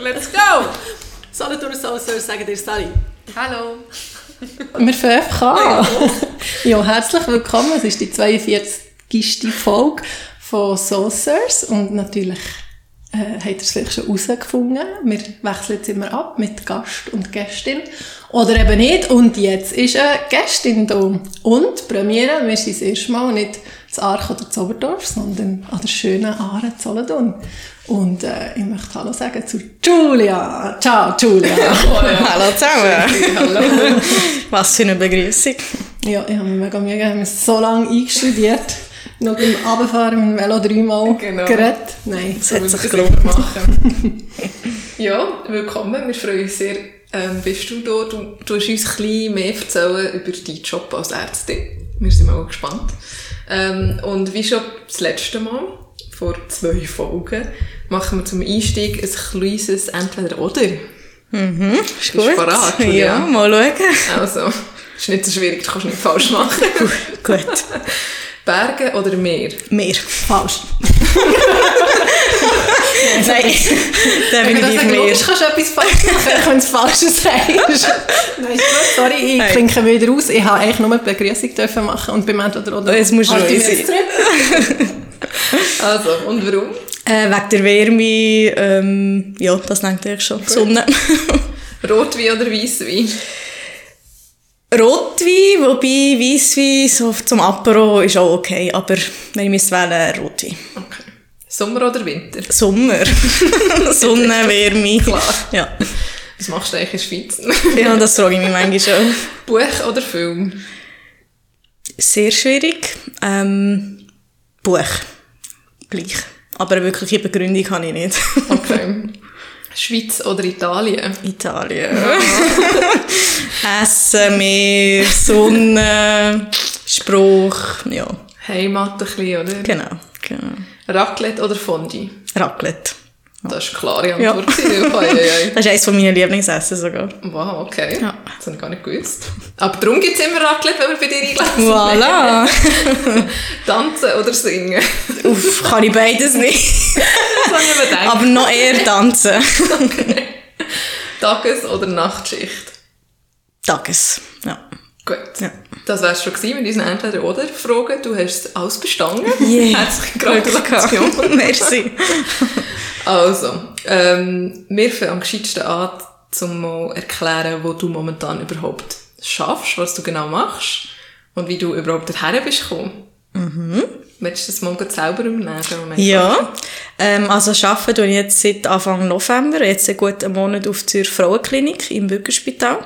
Let's go! Solothurn Soulsurf sagen dir Sally. Hallo. Wir fangen einfach an. ja, herzlich willkommen. Es ist die 42. Folge von Soulsurf und natürlich äh, habt ihr es vielleicht schon herausgefunden. Wir wechseln jetzt immer ab mit Gast und Gästin. Oder eben nicht. Und jetzt ist eine Gästin da. Und Premiere, wir sind das erste Mal nicht zu Arch oder zu Oberdorf, sondern an der schönen Aare Solothurn. Und äh, ich möchte Hallo sagen zu Julia. Ciao, Julia. Hallo zusammen. Hallo. Was für eine Begrüßung. ja, ich habe mir mega Mühe gegeben. Wir haben so lange eingestudiert. Noch beim Abfahren mit dem Velo dreimal Genau. geredet. Nein. Das hat wir sich gelohnt. ja, willkommen. Wir freuen uns sehr, ähm, bist du da. Du, du hast uns ein bisschen mehr erzählen über deinen Job als Ärztin. Wir sind mal gespannt. Ähm, und wie schon das letzte Mal, vor zwei Folgen, machen wir zum Einstieg ein kleines Entweder-Oder. Mhm, ist gut. du bereit, Julia? ja, mal schauen. Also, ist nicht so schwierig, du kannst nicht falsch machen. Gut. Berge oder Meer? Mehr. Falsch. Nein, definitiv mehr. logisch kannst du etwas falsch machen, wenn du es Falsches sagst. Nein. Sorry, ich Nein. klinke wieder aus. Ich habe eigentlich nur die Begrüßung dürfen machen und beim Entweder oder. Ich sein. jetzt zurück. Also, und warum? Äh, wegen der Wärme, ähm, ja, das denkt ich schon. Sonne. Rotwein oder Weisswein? Rotwein, wobei Weisswein so zum Apero ist auch okay, aber wenn ich müsste wählen, Rotwein. Okay. Sommer oder Winter? Sommer. Sonne, Wärme. Klar. Ja. Was machst du eigentlich in der Schweiz? ja, das frage ich mich manchmal schon. Buch oder Film? Sehr schwierig. Ähm, Buch. Gleich. Aber eine wirkliche Begründung habe ich nicht. Okay. Schweiz oder Italien? Italien. Essen, Meer, Sonne, Spruch, ja, Heimat ein bisschen, oder? genau, genau. Raclette oder Fondue? Raclette. Das ist eine klare Ja. Antwort. Ja. Das ist eines meiner Lieblingsessen sogar. Wow, okay. Ja. Das habe ich gar nicht gewusst. Aber darum gibt es immer Raclette, wenn wir bei dir eingeladen Voilà. Tanzen oder singen? Uff, kann ich beides nicht. Das habe ich mir gedacht. Aber noch eher tanzen. Tages- oder Nachtschicht? Tages. Ja. Gut. Ja. Das wär's schon gewesen mit unseren Entweder-Oder-Fragen. Du hast es alles bestanden. Yeah. Herzliche Gratulation. Merci. Also, ähm, wir fangen am gescheitsten an, zum mal erklären, wo du momentan überhaupt schaffst, was du genau machst und wie du überhaupt daher bist gekommen. Mhm. Willst du das mal selber übernehmen? Ja, ähm, also arbeite tue ich jetzt seit Anfang November, jetzt einen Monat auf der Frauenklinik im Bürgerspital.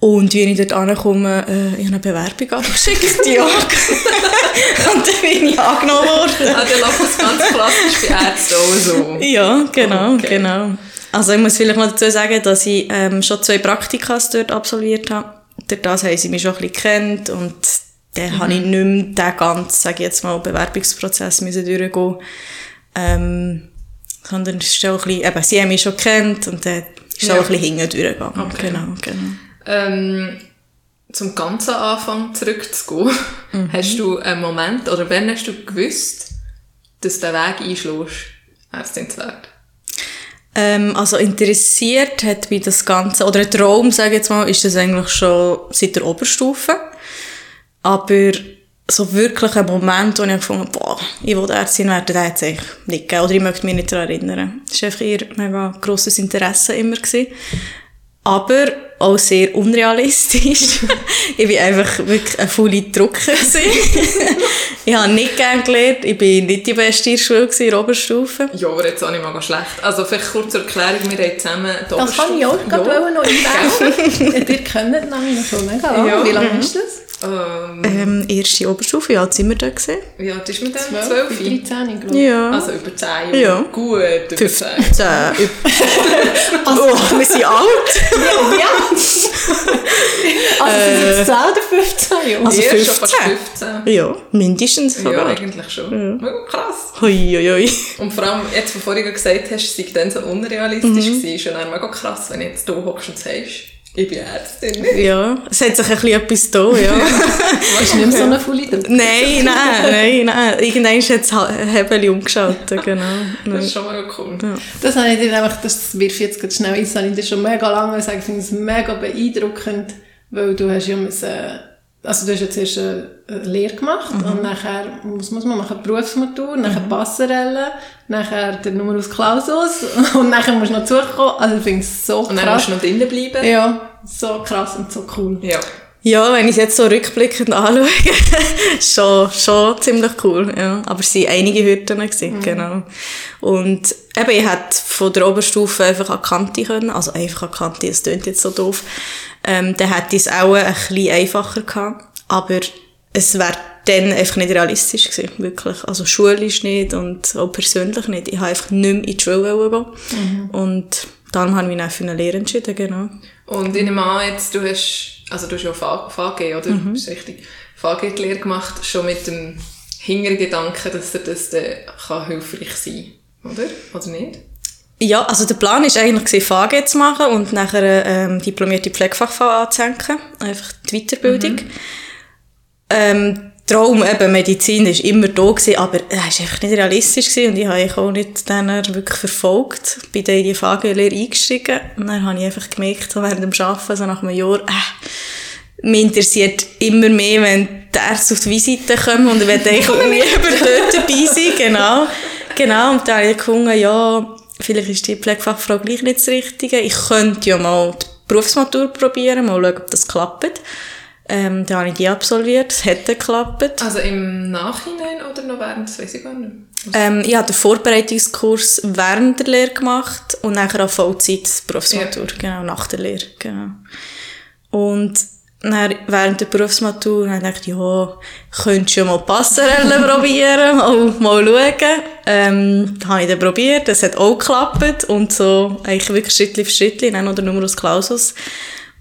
Und wie ich dort ankomme, äh, ich habe eine Bewerbung abgeschickt, ja. Und dann bin ich angenommen worden. Ah, der läuft das ganz klassisch bei Ärzten auch so. Ja, genau, Okay. genau. Also ich muss vielleicht noch dazu sagen, dass ich ähm, schon zwei Praktikas dort absolviert habe. Durch das haben sie mich schon ein bisschen gekannt und dann habe ich nicht mehr den ganzen, sage ich jetzt mal, Bewerbungsprozess müssen durchgehen ähm, sondern es ist auch ein bisschen, eben, sie haben mich schon gekannt und dann ist es Ja. auch ein bisschen hinten durchgegangen. Okay. Genau, genau. Ähm, zum ganzen Anfang zurückzugehen, hast du einen Moment, oder wann hast du gewusst, dass den Weg einschlägst, Ärztin zu werden? Ähm, also interessiert hat mich das Ganze, oder ein Traum, sage ich jetzt mal, ist das eigentlich schon seit der Oberstufe. Aber so wirklich ein Moment, wo ich gefunden habe, boah, ich will Ärztin werden, den hat eigentlich nicht gegeben. Oder ich möchte mich nicht daran erinnern. Das war einfach eher mega grosses Interesse immer. Gewesen. Aber auch sehr unrealistisch. ich war einfach wirklich ein volle Drucker. ich habe nicht gerne gelernt. Ich war nicht die beste in der Schule in der Oberstufe. Ja, aber jetzt auch nicht mal schlecht. Also vielleicht kurz zur Erklärung, wir haben zusammen die Das kann ich auch gerade ja. noch einwerfen. Ihr kennt nämlich schon mega. Ja. Wie lange ist das? Ähm, Ähm, erste Oberstufe, ja, sind wir da gesehen? wie alt ist man dann? 12, 12? 13, glaube ich. Ja. Also über 10 Jahre. Ja. Gut, über 10. 15. oh, wir sind alt. Ja. Also sind es 10 oder 15 Jahre? Also Ihr schon fast 15. 15. Ja, mindestens Ja, sogar. eigentlich schon. Ja. Krass. Hui, hui, hui. Und vor allem, jetzt, wo vorhin gesagt hast, es sei dann so unrealistisch gewesen, ist schon dann mega krass, wenn jetzt du hockst und sagst, Ich bin Ärztin. Ja, es hat sich ein bisschen etwas da, ja. Warst du nicht mehr so eine drin? nein, nein, nein, nein. Irgendwann hat das Hebel umgeschaltet, genau. Das ist schon mal cool. Das habe ich dir einfach, das wirf jetzt ganz schnell ein, das habe ich dir schon mega lange gesagt, ich finde es mega beeindruckend, weil du hast ja müssen, also du hast jetzt erst eine Lehre gemacht und nachher muss, muss man machen Berufsmatur, nachher Passerelle, nachher der Numerus Clausus und nachher musst du noch zurückkommen, also ich finde es so Und dann krass. musst du noch drinnen bleiben. Ja, so krass und so cool. Ja. Ja, wenn ich es jetzt so rückblickend anschaue, schon, schon ziemlich cool, ja. Aber es waren einige Hürden, gewesen, genau. Und eben, ich hätte von der Oberstufe einfach an Kante können, also einfach an Kante, das klingt jetzt so doof, ähm, dann hätte ich es auch ein bisschen einfacher gehabt. Aber es wäre dann einfach nicht realistisch gewesen, wirklich. Also schulisch nicht und auch persönlich nicht. Ich habe einfach nicht mehr in die Schule gehen. Und darum habe ich mich dann für eine Lehre entschieden, genau. Und ich nehme an, jetzt, du hast, also du hast ja VG, oder? Mhm. Ist richtig. VG die Lehre gemacht, schon mit dem Hintergedanken, dass dir das dann kann hilfreich sein kann. Oder? Oder nicht? Ja, also der Plan war eigentlich, VG zu machen und nachher ähm, diplomierte Pflegefachfrau anzuhängen. Einfach die Weiterbildung. Ähm, Traum, eben Medizin, ist immer da gewesen, aber er war einfach nicht realistisch gewesen und ich habe ihn auch nicht dann wirklich verfolgt. Bin dann in die VG-Lehre eingestiegen und dann habe ich einfach gemerkt, so während dem Arbeiten, so nach einem Jahr, äh, mich interessiert immer mehr, wenn die Ärzte auf die Visite kommen und ich will eigentlich lieber dort dabei sein, genau. Genau, und dann habe ich gefunden, ja, vielleicht ist die Pflegefachfrau gleich nicht das Richtige. Ich könnte ja mal die Berufsmatur probieren, mal schauen, ob das klappt. Ähm, dann habe ich die absolviert, es hat geklappt. Also im Nachhinein oder noch während, das weiß ich gar nicht. Ähm, ich habe den Vorbereitungskurs während der Lehre gemacht und nachher auch Vollzeit Berufsmatur, genau, nach der Lehre, genau. Und dann, während der Berufsmatur habe ich gedacht, ja, könntest du ja mal Passerelle probieren, mal, mal schauen. Ähm, das habe ich dann probiert, das hat auch geklappt und so eigentlich wirklich Schrittchen für Schrittchen, dann noch der Numerus Clausus.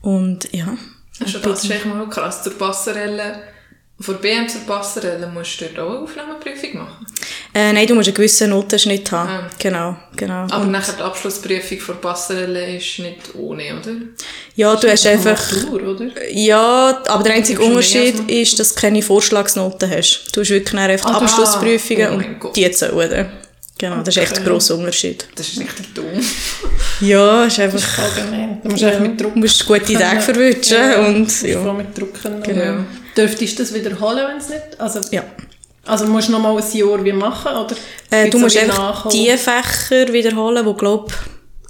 Und ja. Also das ist echt mal krass. Zur Passerelle, von BM zur Passerelle musst du dort auch eine Aufnahmeprüfung machen. Äh, nein, du musst einen gewissen Notenschnitt haben. Ah. Genau, genau. Aber Und- nachher die Abschlussprüfung von Passerelle ist nicht ohne, oder? ja, du hast einfach... Matur, oder? Ja, aber der einzige Unterschied ist, dass du keine Vorschlagsnoten hast. Du hast wirklich einfach die Ah, Abschlussprüfungen oh und Gott. die zählen. Genau, das ist echt ein grosser Unterschied. Das ist richtig dumm. Ja, ist einfach... Allgemein. Du musst einfach mit Druck Du musst gute Tage verwünschen Ja, und musst ja. voll mit Druck können. Genau. Dürftest du das wiederholen, wenn es nicht... Also, ja. also musst du noch mal ein Jahr wie machen, oder? Äh, du musst einfach nachholen? die Fächer wiederholen, wo glaub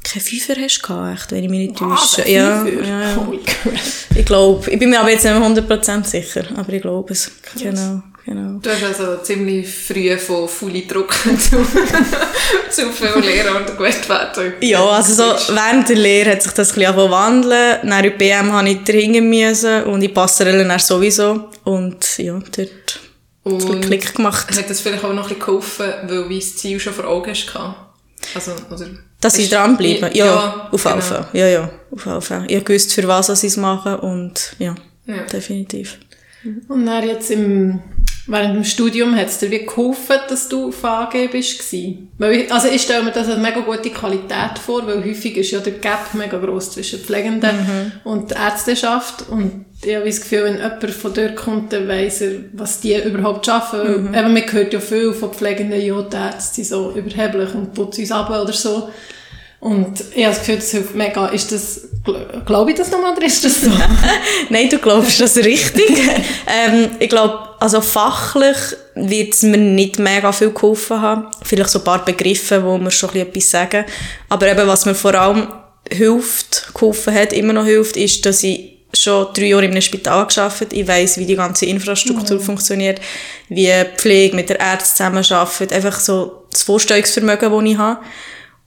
keine Fünfer hast gehabt, echt, wenn ich mich nicht Was, täusche. Ja, ja, ja. Ich glaube, ich bin mir aber jetzt nicht mehr 100% sicher, aber ich glaube es. Genau, genau. Du hast also ziemlich früh von Fully Druck zu, zu viel Lehrer und gut werden. Ja, also so während der Lehre hat sich das ein bisschen wandeln. Nach der BM habe ich dahinten müssen und ich Passerelle dann sowieso. Und ja, dort hat es Und Klick gemacht. hat das vielleicht auch noch ein bisschen geholfen, weil du das Ziel schon vor Augen gehabt? Also, oder Dass ich dranbleibe? Ja, Ja, auf genau. Fall. Ja, ja, auf Fall. Ich gewusst, für was ich es mache und ja, Ja. definitiv. Und dann jetzt im, während dem Studium hat es dir wie geholfen, dass du auf AG bist? Weil ich, also ich stelle mir das als mega gute Qualität vor, weil häufig ist ja der Gap mega gross zwischen Pflegenden und der Ärzteschaft und ich habe das Gefühl, wenn jemand von dort kommt, dann weiss er, was die überhaupt arbeiten. Weil Eben, man hört ja viel von Pflegenden, ja, die Ärzte sind so überheblich und putzen uns ab oder so. Und ich habe das Gefühl, das hilft mega. Ist das, gl- glaube ich das nochmal oder ist das so? Nein, du glaubst das richtig. ähm, ich glaube, also fachlich wird es mir nicht mega viel geholfen haben. Vielleicht so ein paar Begriffe, wo mir schon ein bisschen etwas sagen. Aber eben, was mir vor allem hilft, geholfen hat, immer noch hilft, ist, dass ich schon drei Jahre in einem Spital gearbeitet Ich weiss, wie die ganze Infrastruktur funktioniert, wie Pflege mit der Ärzte zusammenarbeitet. Einfach so das Vorstellungsvermögen, das ich habe.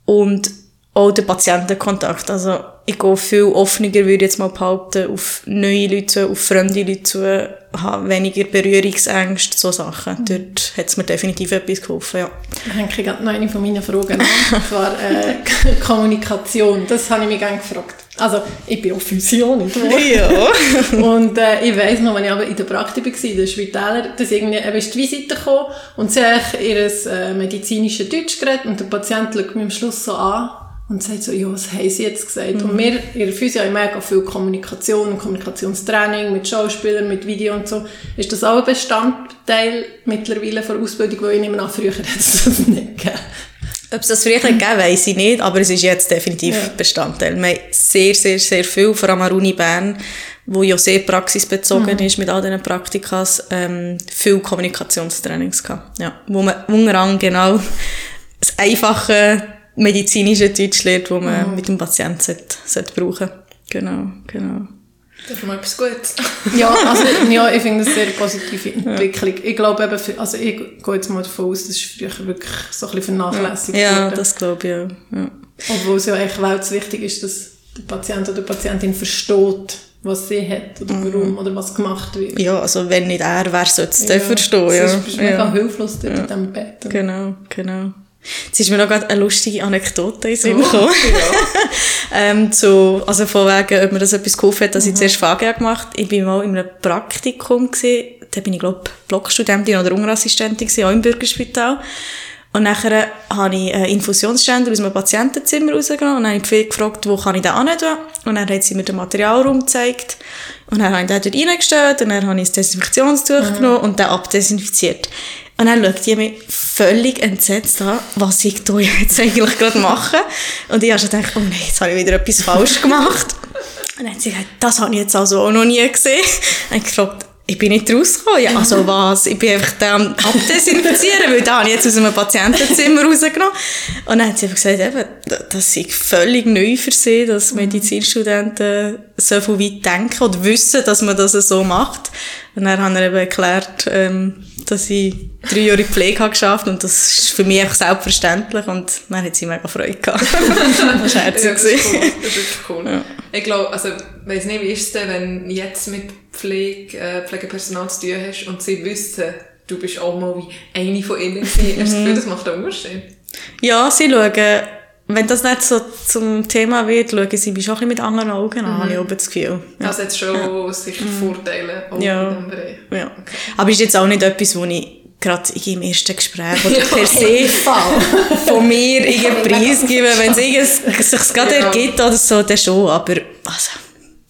Und auch der Patientenkontakt. Also, ich gehe viel offener, würde ich jetzt mal behaupten, auf neue Leute zu, auf fremde Leute zu, habe weniger Berührungsängste, so Sachen. Dort hat es mir definitiv etwas geholfen, ja. Ich gerade noch eine von meinen Fragen an. Und zwar äh, Kommunikation. Das habe ich mich gerne gefragt. Also, ich bin auch Physio, nicht wahr? Ja. Und äh, ich weiss noch, wenn ich aber in der Praktik war, in den Spitälern, dass irgendwie eben ist die Visite gekommen und sie haben ihr äh, medizinisches Deutsch geredet und der Patient schaut mich am Schluss so an und sagt so, ja, was haben sie jetzt gesagt? Und wir in der Physio haben mega viel Kommunikation und Kommunikationstraining mit Schauspielern, mit Video und so. Ist das auch ein Bestandteil mittlerweile von Ausbildung, weil ich nehme an, früher hätte es das nicht gegeben. Ob es das früher gegeben weiß ich nicht, aber es ist jetzt definitiv Ja. Bestandteil. Wir haben sehr, sehr, sehr viel, vor allem an Uni Bern, wo ja sehr praxisbezogen ist mit all diesen Praktikas, ähm, viel Kommunikationstrainings gehabt. Ja. Wo man unter genau das einfache medizinische Deutsch lernt, das man mit dem Patienten sollte, sollte brauchen Genau, genau. Das ist mal etwas Gutes. Ja, also, ja, ich finde das eine sehr positive Entwicklung. Ich glaube eben, für, also ich gehe jetzt mal davon aus, das ist früher wirklich so ein bisschen vernachlässigt Ja, worden. das glaube ich auch. Ja. Obwohl es ja echt weltwichtig ist, dass der Patient oder die Patientin versteht, was sie hat oder warum oder was gemacht wird. ja, also wenn nicht er, wer sollte es Ja, verstehen? Ja. Sonst bist du mega ja. hilflos dort in diesem Bett. Genau, genau. Jetzt ist mir noch gerade eine lustige Anekdote in Sinn Oh, gekommen. ähm, zu, also von wegen, ob mir das etwas geholfen hat, dass Mhm. ich zuerst VGA gemacht Ich bin mal in einem Praktikum gewesen, da bin ich, glaube Blockstudentin oder Ungerassistentin gewesen, auch im Bürgerspital. Und nachher habe ich einen Infusionsständer aus einem Patientenzimmer rausgenommen und dann habe ich die gefragt, wo kann ich den hin. Und dann hat sie mir den Materialraum gezeigt. Und dann habe ich den dort reingestellt und dann habe ich das Desinfektionstuch genommen und den abdesinfiziert. Und dann schaut die mich völlig entsetzt an, was ich da jetzt eigentlich gerade mache. Und ich habe schon gedacht, oh nein, jetzt habe ich wieder etwas falsch gemacht. Und dann hat sie gesagt, das habe ich jetzt also auch noch nie gesehen. Und ich gefragt, ich bin nicht rausgekommen. Ja, also was? Ich bin einfach am abdesinfizieren, weil da habe ich jetzt aus einem Patientenzimmer rausgenommen. Und dann hat sie einfach gesagt, eben, da- das ist völlig neu für sie, dass Medizinstudenten so viel weit denken oder wissen, dass man das so macht. Und dann haben wir eben erklärt, ähm, dass ich drei Jahre Pflege habe geschafft und das ist für mich selbstverständlich und dann hat sie mega Freude gehabt. das war Ja, das ist cool. Das ist cool. Ich glaube, also, weiss nicht, wie ist es denn, wenn du jetzt mit Pflege, äh, Pflegepersonal zu tun hast und sie wissen, du bist auch mal wie eine von ihnen gewesen. Hast du das Gefühl, das macht einen Unterschied? Ja, sie schauen, wenn das nicht so zum Thema wird, schauen sie mich schon ein mit anderen Augen an, habe ich auch das Gefühl. Ja. Also hat schon sicher Vorteile auch Ja. in diesem Bereich. ja. Aber ist jetzt auch nicht etwas, wo ich gerade im ersten Gespräch oder per se von mir irgendeinen Preis gebe, wenn es sich gerade Ja. ergibt oder so, dann schon, aber also,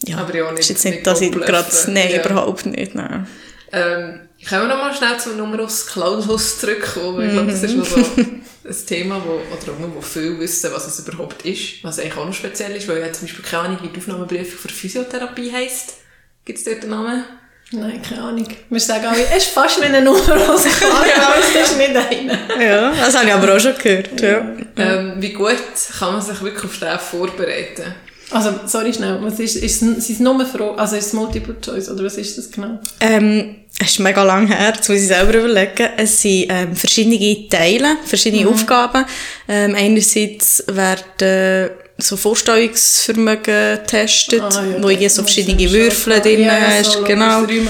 ja, Aber ja, nicht- ist jetzt nicht nicht, dass ich gerade, nein, Ja. überhaupt nicht, nein. Ähm, können wir noch mal schnell zum Numerus Clausus zurückkommen, weil ich glaube, das ist noch so ein Thema, wo, oder wo viele wissen, was es überhaupt ist, was eigentlich auch noch speziell ist, weil ja zum Beispiel keine Ahnung, wie die Aufnahmeprüfung für Physiotherapie heisst. Gibt es dort einen Namen? Nein, keine Ahnung. Wir sagen alle, es ist fast wie eine Nummer aus aber es ist nicht eine. Ja, das habe ich aber auch schon gehört, ja. Ähm, wie gut kann man sich wirklich auf den vorbereiten? Also, sorry schnell, was ist, ist, sind es nur Fragen, also ist es Multiple Choice, oder was ist das genau? Ähm, es ist mega lang her, jetzt muss ich selber überlegen. Es sind ähm, verschiedene Teile, verschiedene Mhm. Aufgaben. Ähm, einerseits werden so Vorstellungsvermögen getestet, Ah, ja, wo irgendwie so das verschiedene Würfel drin ja, hast. so genau. Denken,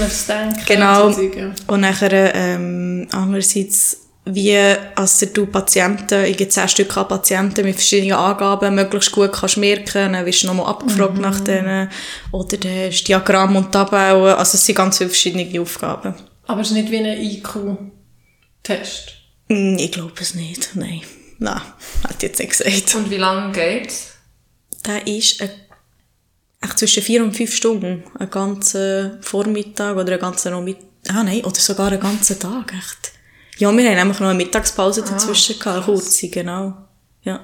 Genau. so Zeug, ja. Und nachher, ähm, andererseits, wie, als du Patienten, ich gibt zehn Stück an Patienten mit verschiedenen Angaben möglichst gut kannst merken, dann wirst du nochmal abgefragt Mhm. nach denen, oder dann hast du Diagramm und Tabellen, also es sind ganz viele verschiedene Aufgaben. Aber es ist nicht wie ein IQ-Test. Hm, Ich glaube es nicht, nein. Nein, hat jetzt nicht gesagt. Und wie lange geht's? Der ist ein, echt zwischen vier und fünf Stunden, einen ganzen Vormittag oder einen ganzen Nachmittag, ah nein, oder sogar einen ganzen Tag, echt. Ja, wir haben nämlich noch eine Mittagspause dazwischen gehabt, eine kurze, genau. Ja.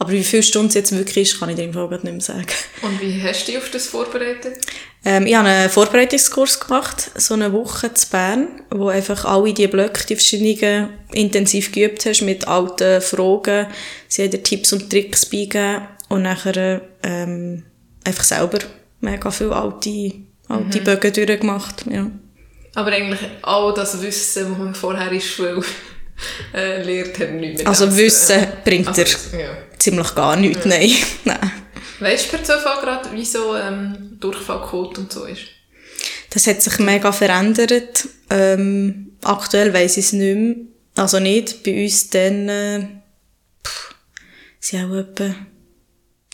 Aber wie viele Stunden es jetzt wirklich ist, kann ich dir im Fall nicht mehr sagen. Und wie hast du dich auf das vorbereitet? Ähm, ich habe einen Vorbereitungskurs gemacht, so eine Woche zu Bern, wo einfach alle die Blöcke, die verschiedenen, intensiv geübt hast mit alten Fragen. Sie haben dir Tipps und Tricks beigegeben und nachher ähm, einfach selber mega viele alte, alte Bögen durchgemacht. Ja. Aber eigentlich all das Wissen, das man vorher in Schule äh, lernt, hat nichts mehr Also Wissen bringt also, dir ja. ziemlich gar nichts, nein. nein. Weißt du per Zufall gerade, wieso ähm, Durchfallquote und so ist? Das hat sich mega verändert. Ähm, aktuell weiss ich es nicht mehr. Also nicht. Bei uns dann, äh, pff, sind auch etwa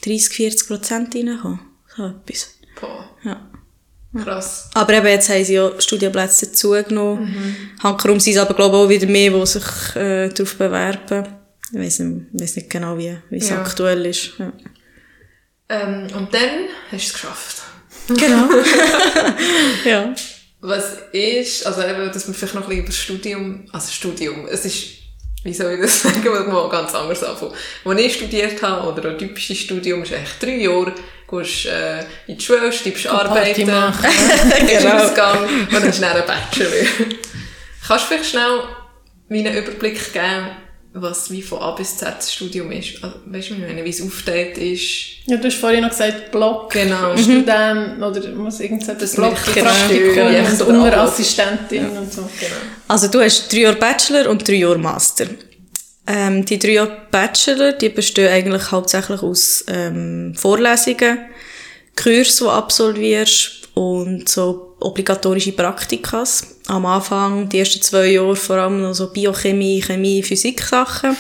30, 40 Prozent reingekommen. So etwas. Boah, Ja. Krass. Aber eben, jetzt haben sie ja Studienplätze dazugenommen. Mhm. Hankerum sind es aber, glaube ich, auch wieder mehr, die sich äh, darauf bewerben. Ich weiss nicht, weiss nicht genau, wie, wie es Ja. aktuell ist. Ja. Ähm, und dann hast du es geschafft. Genau. ja. Was ist, also eben, dass wir vielleicht noch ein bisschen über das Studium, also Studium, es ist, wie soll ich das sagen, was mal ganz anders anfangen. Als ich studiert habe, oder ein typisches Studium, ist eigentlich drei Jahre, gehst äh, in die Schule, schreibst Arbeiten, gehst Genau. Ausgang und dann dann einen Bachelor. Kannst du vielleicht schnell wie einen Überblick geben, was wie von A bis Z das Studium ist? Also, weißt du, wie ich meine, wie es aufgeteilt ist? Ja, du hast vorhin noch gesagt, Blog, Genau. Student oder muss irgendetwas mich genau Praktikum ja, und Unterassistentin und so. Genau. Also du hast drei Jahre Bachelor und drei Jahre Master. Ähm, die drei Jahre Bachelor, die bestehen eigentlich hauptsächlich aus ähm, Vorlesungen, Kurse, die du absolvierst und so obligatorische Praktikas. Am Anfang, die ersten zwei Jahre vor allem noch so Biochemie, Chemie, Physik-Sachen.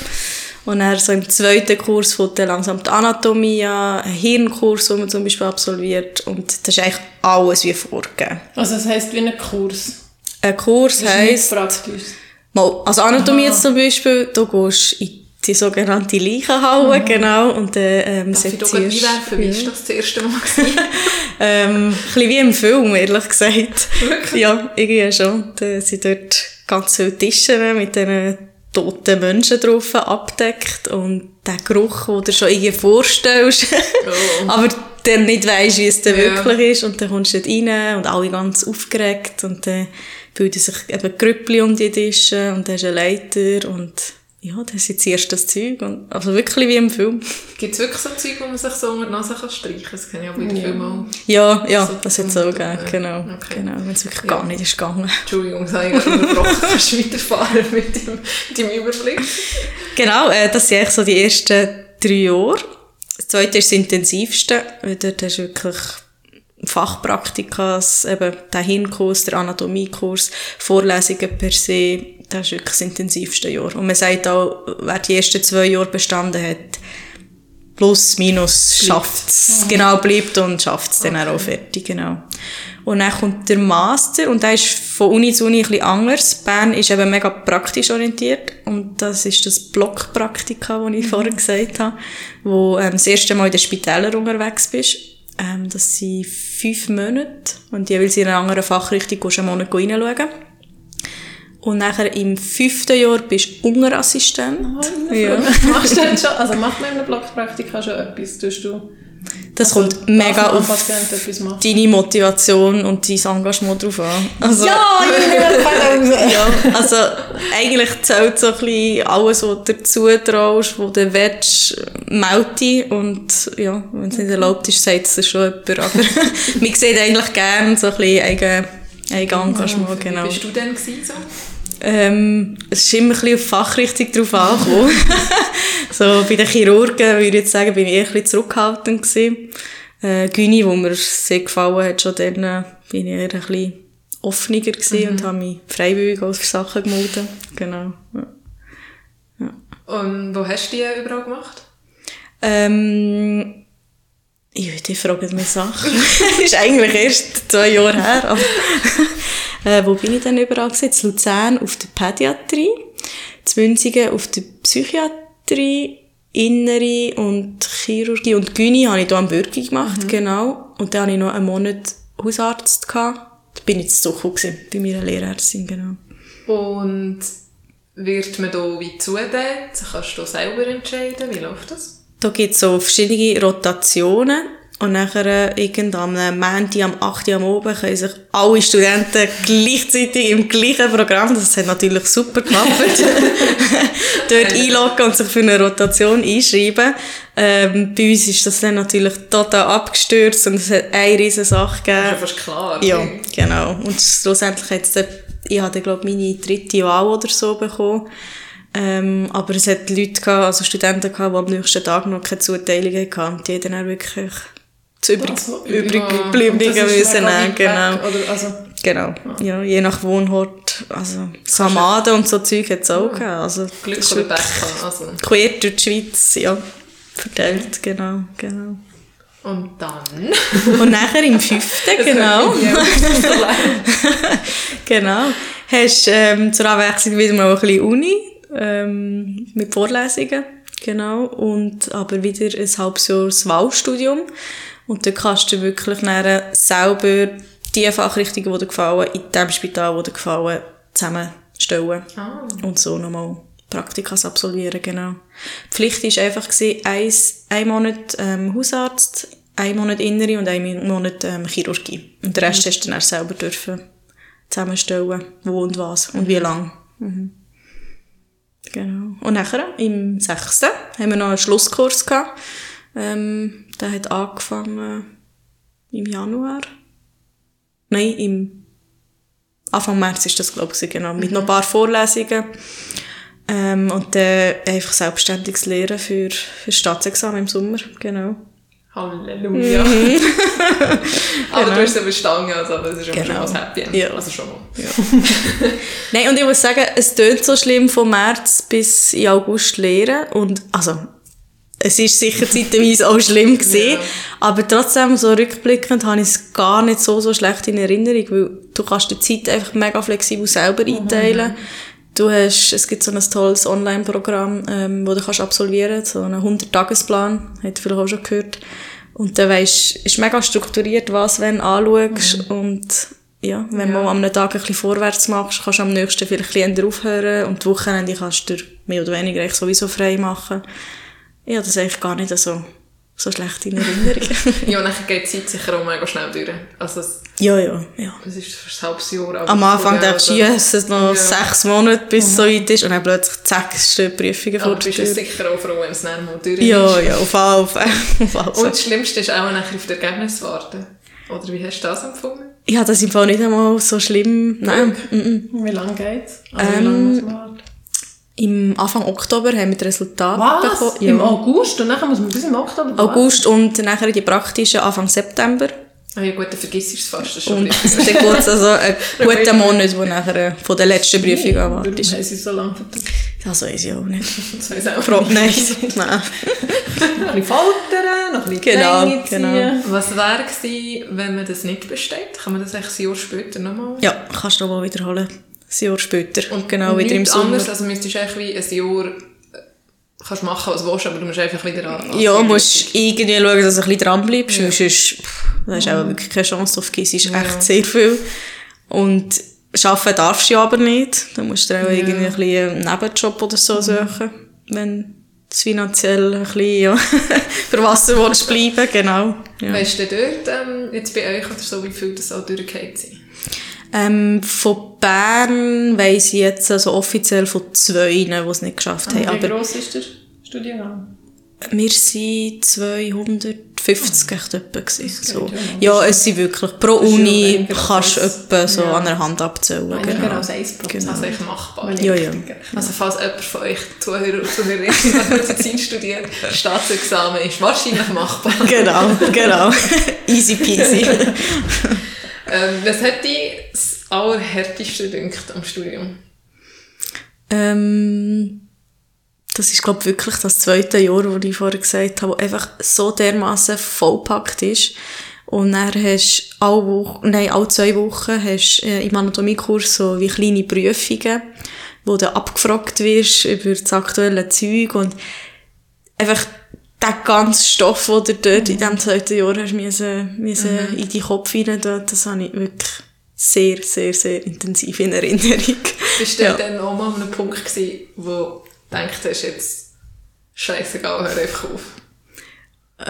Und dann so im zweiten Kurs fängt dann langsam die Anatomie an, ein Hirnkurs, den man zum Beispiel absolviert. Und das ist eigentlich alles wie vorgegeben. Also das heisst wie ein Kurs. Ein Kurs Das heisst... Mal, also Anatomie jetzt zum Beispiel, du gehst in die sogenannte Leichenhalle, genau, und dann ähm, Darf ich da einwerfen? Wie ist das das erste Mal? Ähm, ein bisschen wie im Film, ehrlich gesagt. ja, irgendwie schon. Da sind dort ganz viele Tische mit diesen toten Menschen drauf abdeckt und der Geruch, den du dir schon irgendwie vorstellst, Oh. aber dann nicht weisst, wie es dann Ja. wirklich ist und dann kommst du dort rein und alle ganz aufgeregt und dann bilden sich eben Grüppli um die Tische und dann hast du einen Leiter und ja, dann sezierst du das Zeug und, also wirklich wie im Film. Gibt es wirklich so Zeug, wo man sich so unter die Nase kann streichen kann? Das kenne ich auch bei den Filmen. Ja, ja, So das hat es auch gegeben, genau, Okay. genau, wenn es wirklich Ja. gar nicht ist gegangen. Entschuldigung, das habe ich unterbrochen. Kannst du weiterfahren mit dem, mit dem Überblick? Genau, äh, das sind eigentlich so die ersten drei Jahre. Das zweite ist das intensivste, weil dort hast du wirklich Fachpraktikas, eben der Hirnkurs, der Anatomiekurs, Vorlesungen per se, das ist wirklich das intensivste Jahr. Und man sagt auch, wer die ersten zwei Jahre bestanden hat, plus, minus, schafft es, genau, bleibt und schafft es dann auch fertig, genau. Und dann kommt der Master und der ist von Uni zu Uni ein bisschen anders. Bern ist eben mega praktisch orientiert und das ist das Blockpraktika, das ich vorher gesagt habe, wo ähm, das erste Mal in den Spitälern unterwegs bist. Ähm, das sind fünf Monate und jeweils in einer anderen Fachrichtung einen Monat reinschauen. Und nachher im fünften Jahr bist du Unterassistent. Ja. Machst du denn schon, also macht man in einem Blogpraktika schon etwas? Tust du Das also, kommt mega auf deine Motivation und dein Engagement drauf an. Also, Ja, ja, also eigentlich zählt so ein bisschen alles, was du dazu traust, was du willst, melde und ja, wenn es nicht erlaubt ist, sagt es schon jemand, aber man sieht eigentlich gerne so ein bisschen eigen, eigen Engagement, genau. Wie bist du denn gewesen, so? Ähm, es ist immer ein bisschen auf die Fachrichtung drauf angekommen. so, bei den Chirurgen würde ich jetzt sagen, bin ich eher ein bisschen zurückhaltend gewesen. Äh, Gyni, wo mir sehr gefallen hat, schon dann, äh, bin ich eher ein bisschen offener gewesen und habe mich freiwillig auf Sachen gemeldet. Genau. Ja. Und wo hast du die überall gemacht? Ähm, ja, die fragen mich Sachen. das ist eigentlich erst zwei Jahre her. Aber äh, wo bin ich denn überall gewesen? In Luzern auf der Pädiatrie, in Münzigen auf der Psychiatrie, Innere und Chirurgie und Gyni habe ich hier am Bürgi gemacht, genau. Und dann hatte ich noch einen Monat Hausarzt. Gehabt. Da bin ich zu Suche gewesen, bei meiner Lehrärztin, genau. Und wird man da wie zudeckt? Kannst du selber entscheiden? Wie läuft das? Da gibt es so verschiedene Rotationen. Und nachher, äh, irgendwann am Montag, am 8. Uhr am Oben, können sich alle Studenten gleichzeitig im gleichen Programm, das hat natürlich super geklappt, dort einloggen und sich für eine Rotation einschreiben. Ähm, bei uns ist das dann natürlich total abgestürzt und es hat eine riesen Sache Das ist ja gegeben. fast klar. Ja, genau. Und schlussendlich hat es dann, ich hatte, glaube meine dritte Wahl oder so bekommen. Ähm, aber es hat Leute gehabt, also Studenten gehabt, die am nächsten Tag noch keine Zuteilung hatten. Die haben dann auch wirklich das übrig, Also, übrig ja, gebliebene und das ist müssen nehmen, genau. Oder, also, Genau. Ja, je nach Wohnort. Also, Samaden und so Zeug hat es auch gegeben. Also, Glück das ist oder wirklich Pech haben. Also. quer durch die Schweiz, ja. Verteilt, genau, genau. Und dann? Und nachher im fünften, genau. genau. Hast ähm, zur Abwechslung wieder mal ein bisschen Uni. ähm, mit Vorlesungen, genau, und aber wieder ein halbes Jahr das Wahlstudium. Und dann kannst du wirklich dann selber die Fachrichtungen, die dir gefallen, in dem Spital, die dir gefallen, zusammenstellen. Ah. Und so nochmal Praktikas absolvieren, genau. Die Pflicht war einfach, eins, ein Monat ähm, Hausarzt, ein Monat Innere und ein Monat ähm, Chirurgie. Und den Rest hast du dann selber dürfen zusammenstellen, wo und was und wie lang. Mhm. Genau. Und nachher, im sechsten, haben wir noch einen Schlusskurs gehabt. Ähm, der hat angefangen im Januar. Nein, im Anfang März ist das, glaube ich, genau. Mit noch ein paar Vorlesungen. Ähm, und dann einfach selbstständiges Lehren für, für Staatsexamen im Sommer, genau. Halleluja. Aber du hast es überstanden, also das ist Genau. schon mal Happy End. Ja. Also schon mal. Nein, und ich muss sagen, es tönt so schlimm von März bis in August lehren. Und, also, es ist sicher zeitweise auch schlimm gewesen. Ja. Aber trotzdem, so rückblickend, habe ich es gar nicht so, so schlecht in Erinnerung, weil du kannst die Zeit einfach mega flexibel selber einteilen. Du hast, es gibt so ein tolles Online-Programm, ähm, wo du kannst absolvieren, so einen 100-Tagesplan, hat vielleicht auch schon gehört. Und dann weisst, ist mega strukturiert, was wenn anschaust und ja, wenn Ja. du an einem Tag ein bisschen vorwärts machst, kannst du am nächsten vielleicht ein bisschen aufhören und die Wochenende kannst du dir mehr oder weniger eigentlich sowieso frei machen. Ja, das ist eigentlich gar nicht so, so schlecht in Erinnerung. Ja, und dann geht die Zeit sicher auch mega schnell durch. Also es, ja, ja, ja. es ist fast ein halbes Jahr. aber Am Anfang denkst du, also- es sind noch Ja. sechs Monate, bis es so weit ist und dann plötzlich zack, stehen die Prüfungen vor Aber bist du Tür. sicher auch froh, wenn es dann mal durch Ja, ist. ja, auf alle Fälle. Auf alle Und das Schlimmste ist auch nachher auf das Ergebnis zu warten. Oder wie hast du das empfunden? Ja, das ist im Fall nicht einmal so schlimm. Nein. mhm. Wie lange geht's? Also Ähm, wie lange muss man warten? Im Anfang Oktober haben wir die Resultate Was? bekommen. Im Ja. August? Und dann muss man bis im Oktober warten? August und nachher die praktischen Anfang September. Ah ja gut, dann vergisst du es fast. Das ist schon Und dann geht es also einen guten Monat, wo nachher von der letzten Prüfung Warum anwartet. haben sie so lange vertagt? Das weiß ich auch nicht. Das weiss auch Froh, nicht. nein. nein. Noch ein bisschen faltern, noch ein bisschen Genau, Länge ziehen. genau. Was wäre gewesen, wenn man das nicht besteht? Kann man das echt ein Jahr später nochmal? Ja, kannst du noch mal wiederholen. Ein Jahr später. Und genau wieder im Sommer. Anderes, also müsstest du eigentlich ein Jahr äh, kannst machen, was du willst, aber du musst einfach wieder an. Ja, an- musst irgendwie schauen, dass du ein bisschen dranbleibst, weil sonst hast du auch wirklich keine Chance drauf. Es ist echt sehr viel. Und arbeiten darfst du ja aber nicht. Da musst du auch irgendwie ein bisschen einen Nebenjob oder so suchen, wenn es finanziell ein bisschen ja, für Wasser willst bleiben, genau. Ja. Weißt du dort, ähm, jetzt bei euch oder so, wie viel das auch durchgeht sind? Ähm, von Bern weiss ich jetzt also offiziell von zwei, die es nicht geschafft haben. Wie Aber gross ist der Studiengang? Wir waren 250 echt etwa. So. ja es sind wirklich, pro Uni kannst du etwa so ja. an einer Hand abzählen. Weniger Genau. als 1%. Genau. Also echt machbar. Ja, ja. Also falls jemand von euch Zuhörer und Zuhörerinnen Medizin studiert, Staatsexamen ist wahrscheinlich machbar. Genau, genau. Easy peasy. Ähm, was hat dich das allerhärteste gedacht am Studium? ähm, das ist, glaube ich, wirklich das zweite Jahr, wo ich vorher gesagt habe, wo einfach so dermaßen vollpackt ist. Und dann hast du alle, Wochen, nein, alle zwei Wochen hast äh, im Anatomiekurs so wie kleine Prüfungen, wo du abgefragt wirst über das aktuelle Zeug und einfach der ganze Stoff, den du dort in diesem zweiten Jahr hast müssen, müssen in deinen Kopf dort, das habe ich wirklich sehr, sehr, sehr intensiv in Erinnerung. Bist du Ja. dann auch mal an einem Punkt gewesen, wo du hast, jetzt scheißegal, hör einfach auf?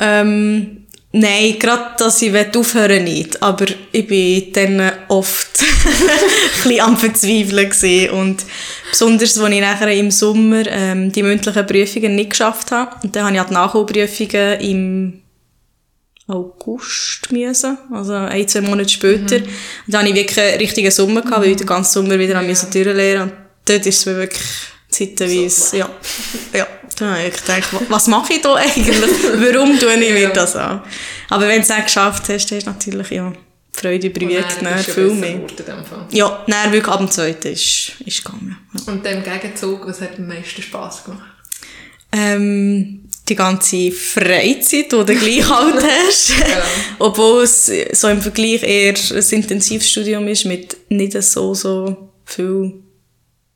Ähm, nein, gerade, dass ich aufhören nicht. Aber ich bin dann oft ein am Verzweifeln gewesen. Und besonders, als ich nachher im Sommer ähm, die mündlichen Prüfungen nicht geschafft habe. Und dann habe ich die Nachholprüfungen im August müssen, also ein, zwei Monate später. Und dann habe ich wirklich einen richtigen Sommer gehabt, weil ich den ganzen Sommer wieder ja. müssen durchlernen Und dort ist es mir wirklich zeitweise, So, ja, ja. Da ich gedacht, wa- was mache ich da eigentlich? Warum tue ich mir das an? Aber wenn du es dann geschafft hast, hast du natürlich, ja, Freude Und Projekt, dann viel mehr. Ja, dann wirklich ab dem zweiten ist, ist gegangen. Ja. Und dem Gegenzug, was hat am meisten Spass gemacht? Ähm, die ganze Freizeit, die du gleich halt hast. Ja. Obwohl es so im Vergleich eher ein Intensivstudium ist mit nicht so, so viel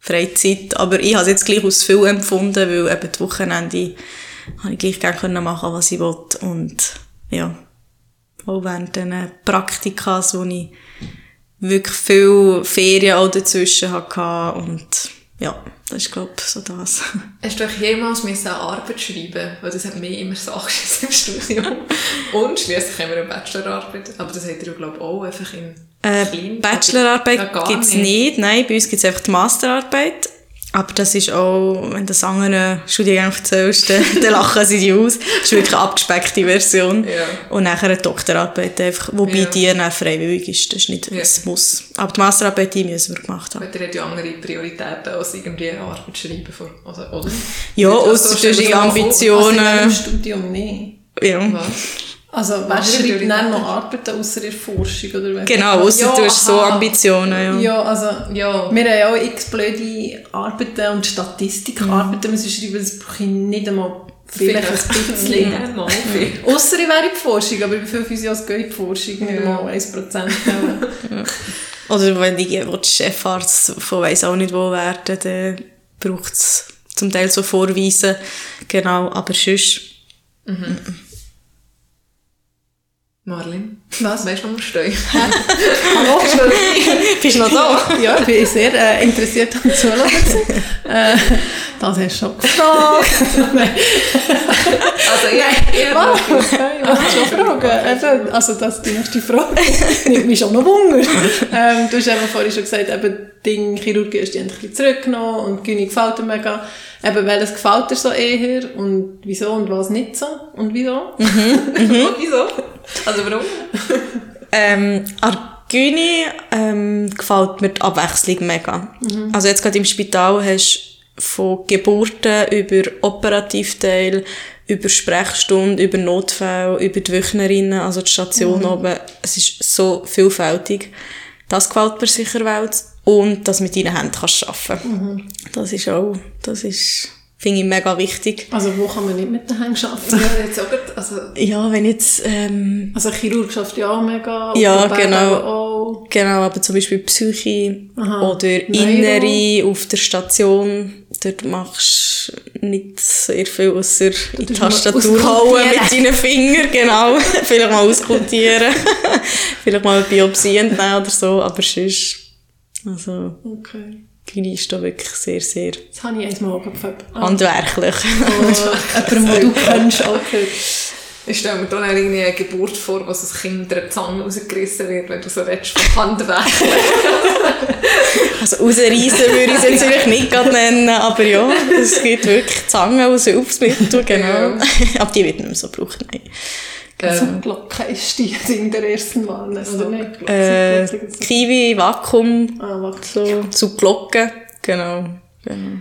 Freizeit. Aber ich habe es jetzt gleich aus viel empfunden, weil eben die Wochenende habe ich gleich gerne machen, was ich wollte. Und ja, auch während diesen Praktika, wo ich wirklich viel Ferien auch dazwischen hatte und ja, das ist, glaube ich, so das. Hast du euch jemals eine Arbeit schreiben Weil das hat mir immer Sachen im Studium. Und schliesslich haben wir eine Bachelorarbeit. Aber das hat ihr, glaube ich, auch einfach in Äh. Bachelorarbeit gibt es nicht. nicht. Nein, bei uns gibt es einfach die Masterarbeit. Aber das ist auch, wenn du das anderen Studiengängen erzählst, dann, dann lachen sie dich aus. Das ist wirklich eine abgespeckte Version. Ja. Und nachher eine Doktorarbeit einfach, wobei Ja. die dann freiwillig ist. Das ist nicht Ja. ein Muss. Aber die Masterarbeit, die müssen wir gemacht haben. Weil ja andere Prioritäten als irgendwie Arbeit schreiben. Von, also, oder? Ja, Also, ausser du hast mal vor, Also Ambitionen. Studium nicht. Ja. Was? Also, wer schreibt dann noch Arbeiten außer der Forschung? Oder? Genau, ausser Ja, du hast so. Ambitionen. Ja. Ja, also, Ja. wir haben ja auch x blöde Arbeiten und Statistikarbeiten müssen schreiben, das brauche ich nicht einmal vielleicht ein bisschen. Ja, mal. Ausser ich wäre in die Forschung, aber bei 5 Jahren geht die Forschung nicht einmal 1%. gell? Oder wenn willst, Chefarzt von weiss auch nicht wo werden, dann braucht es zum Teil so Vorweisen. Genau, aber sonst... Marlin, Was? weißt du, wo wir stehen? Hallo? Bist du noch da? Ja, ich bin sehr äh, interessiert am Zuhören. äh, das hast du schon gefragt. Also, ich, ich habe schon fragen. Also, das ist die nächste Frage. Nimmt mich schon noch Wunder. Ähm, du hast eben vorhin schon gesagt, eben, Ding, Chirurgie hast du endlich ein bisschen zurückgenommen und Gyni gefällt dir mega. Eben, welches gefällt dir so eher und wieso und was nicht so und wieso? Und wieso? Also, warum? Ähm, Argyni ähm, gefällt mir die Abwechslung mega. Also jetzt gerade im Spital hast du von Geburten über Operativteil, über Sprechstunde, über Notfälle, über die Wöchnerinnen, also die Station oben. Es ist so vielfältig. Das gefällt mir sicher Welt. Und dass du mit deinen Händen kannst arbeiten Das ist auch, das ist, finde ich mega wichtig. Also, wo kann man nicht mit Händen arbeiten? Ja, jetzt auch also, Ja, wenn jetzt, ähm, Also, Chirurg schafft ja auch mega. Ja, genau. Auch. Genau, aber zum Beispiel Psyche Aha. oder Neuro. Innere auf der Station. Dort machst du nicht sehr viel, außer in die Tastatur hauen mit deinen Fingern, genau. Vielleicht mal auskultieren. Vielleicht mal eine Biopsie entnehmen oder so, aber sonst, also, Okay. Gyni ist da wirklich sehr, sehr Jetzt habe ich eins mal gefällt. Ah, handwerklich. oh, jemand, den du kennst, auch gehört. ich stelle mir dann irgendwie eine Geburt vor, wo so ein Kind der Zange rausgerissen wird, wenn du so redest von Handwerk. Also rausreißen würde ich es jetzt vielleicht nicht gerade nennen, aber ja, es gibt wirklich Zangen aus Hilfsmittel, genau. aber die wird nicht mehr so gebraucht, nein. So eine Glocke ist die in der ersten Wahl, oder nicht? Äh, Kiwi, Vakuum, Ah, warte. so, Glocken, genau. genau.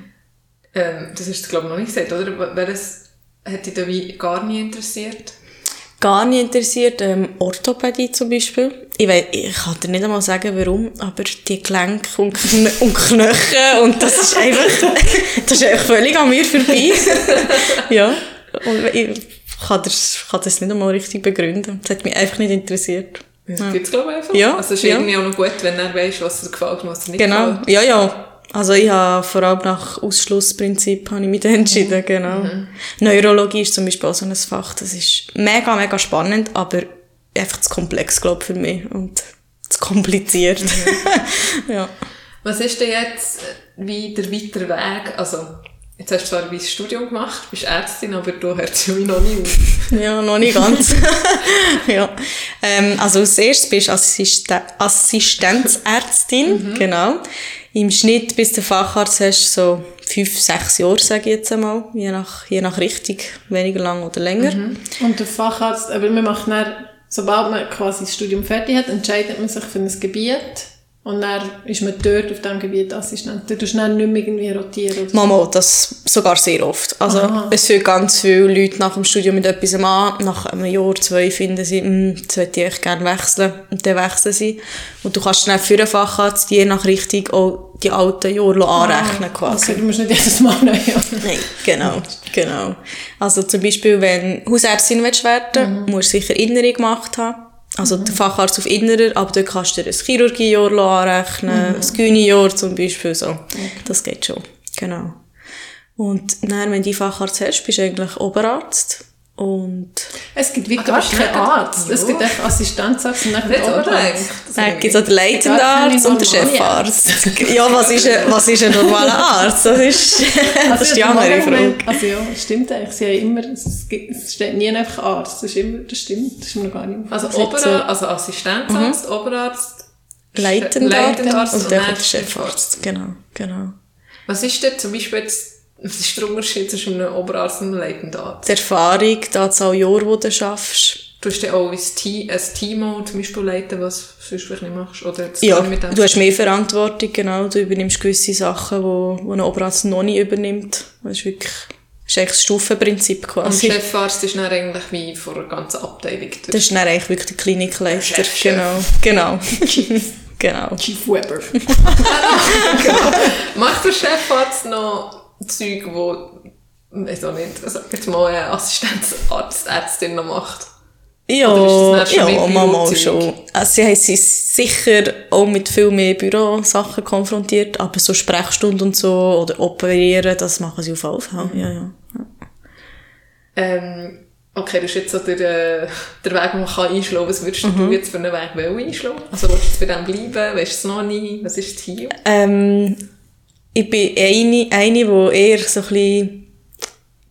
ähm, das hast du, glaube ich, noch nicht gesagt, oder? Welches hat dich da wie gar nie interessiert? Gar nicht interessiert, ähm, Orthopädie zum Beispiel. Ich, weiss, ich kann dir nicht einmal sagen, warum, aber die Gelenke und, Kn und Knochen und das ist einfach, das ist einfach völlig an mir vorbei. ja, und ich kann das, kann das nicht einmal richtig begründen. Das hat mich einfach nicht interessiert. Das gibt's, glaube ich, einfach. Ja, Also, es ist ja. irgendwie auch noch gut, wenn du weißt, was dir gefällt und was dir nicht Genau, gefällt. ja, ja. Also ich habe vor allem nach Ausschlussprinzip habe ich mich entschieden, genau. Neurologie ist zum Beispiel auch so ein Fach, das ist mega, mega spannend, aber einfach zu komplex, glaube ich, für mich und zu kompliziert. ja. Was ist denn jetzt äh, wie der weitere Weg? Also, jetzt hast du zwar ein Studium gemacht, bist Ärztin, aber du hörst ja noch nie auf. ja, noch nicht ganz. ja. Ähm, also als erstes bist du Assisten Assistenzärztin, genau. Im Schnitt bis der Facharzt hast du so fünf, sechs Jahre, sage ich jetzt einmal, je nach, je nach Richtung, weniger lang oder länger. Und der Facharzt, aber man macht dann, sobald man quasi das Studium fertig hat, entscheidet man sich für ein Gebiet und dann ist man dort auf diesem Gebiet Assistent. Du tust dann nicht mehr irgendwie rotieren. Mama, das sogar sehr oft. Also, Aha. es fangen ganz viele Leute nach dem Studium mit etwas an. Nach einem Jahr, zwei finden sie, hm, das würde ich gerne wechseln. Und dann wechseln sie. Und du kannst dann für den Facharzt je nach Richtung auch die alten Jahre anrechnen, quasi. Okay, du musst nicht jedes Mal neu. Nein, genau, genau. Also zum Beispiel, wenn Hausärztin willst werden Mhm. musst du sicher Innere gemacht haben. Also der Facharzt auf Innerer, aber dort kannst du dir ein Chirurgiejahr anrechnen, ein Gyni-Jahr zum Beispiel, so. Das geht schon, genau. Und dann, wenn du Facharzt hast, bist du eigentlich Oberarzt. Und Es gibt wie Ah, gar keinen Arzt. Es Ja. gibt echt Assistenzarzt und dann? Oberarzt. gibt es auch den leitenden Arzt und den Chefarzt. Ja, was ist, ein, was ist ein normaler Arzt? Das ist, das ist die Also, andere Frage. Also ja, stimmt eigentlich. Sie haben immer, es, gibt, es steht nie einfach Arzt. Das ist immer, das stimmt. Das ist mir noch gar nicht Also. Oberarzt, also Assistenzarzt, Oberarzt, Leitender Arzt und und der Chefarzt. Genau, genau. Was ist denn zum Beispiel jetzt, was ist der Unterschied zwischen einem Oberarzt und einem Leitendarzt? Die Erfahrung, die Anzahl Jahre, die du schaffst. Du hast dann auch ein Team, ein Team zum Beispiel leiten, was du sonst vielleicht nicht machst, oder Ja, du hast mehr Verantwortung, genau. Du übernimmst gewisse Sachen, die wo, wo ein Oberarzt noch nicht übernimmt. Das ist wirklich, das ist eigentlich das Stufenprinzip Und quasi. der Chefarzt ist dann eigentlich wie von einer ganzen Abteilung. Das ist dann eigentlich wirklich der Klinikleiter. Chef. Genau, genau. genau. Chief Weber. Macht der Chefarzt noch Zeug, wo, weiß auch nicht, sag jetzt mal, eine Assistenzarzt, Ärztin noch macht? Ja, ja, Bürozeug? schon. Also sie haben sich sicher auch mit viel mehr Bürosachen konfrontiert, aber so Sprechstunden und so oder operieren, das machen sie auf jeden Fall. Ja, ja. Ähm, okay, das ist jetzt so der, äh, der Weg, den man kann einschlagen kann. Was würdest Mhm. du jetzt für einen Weg einschlagen? Also willst du jetzt bei dem bleiben? Weißt du es noch nie? Was ist das Ziel? Ähm, ich bin eine, eine, die eher so ein bisschen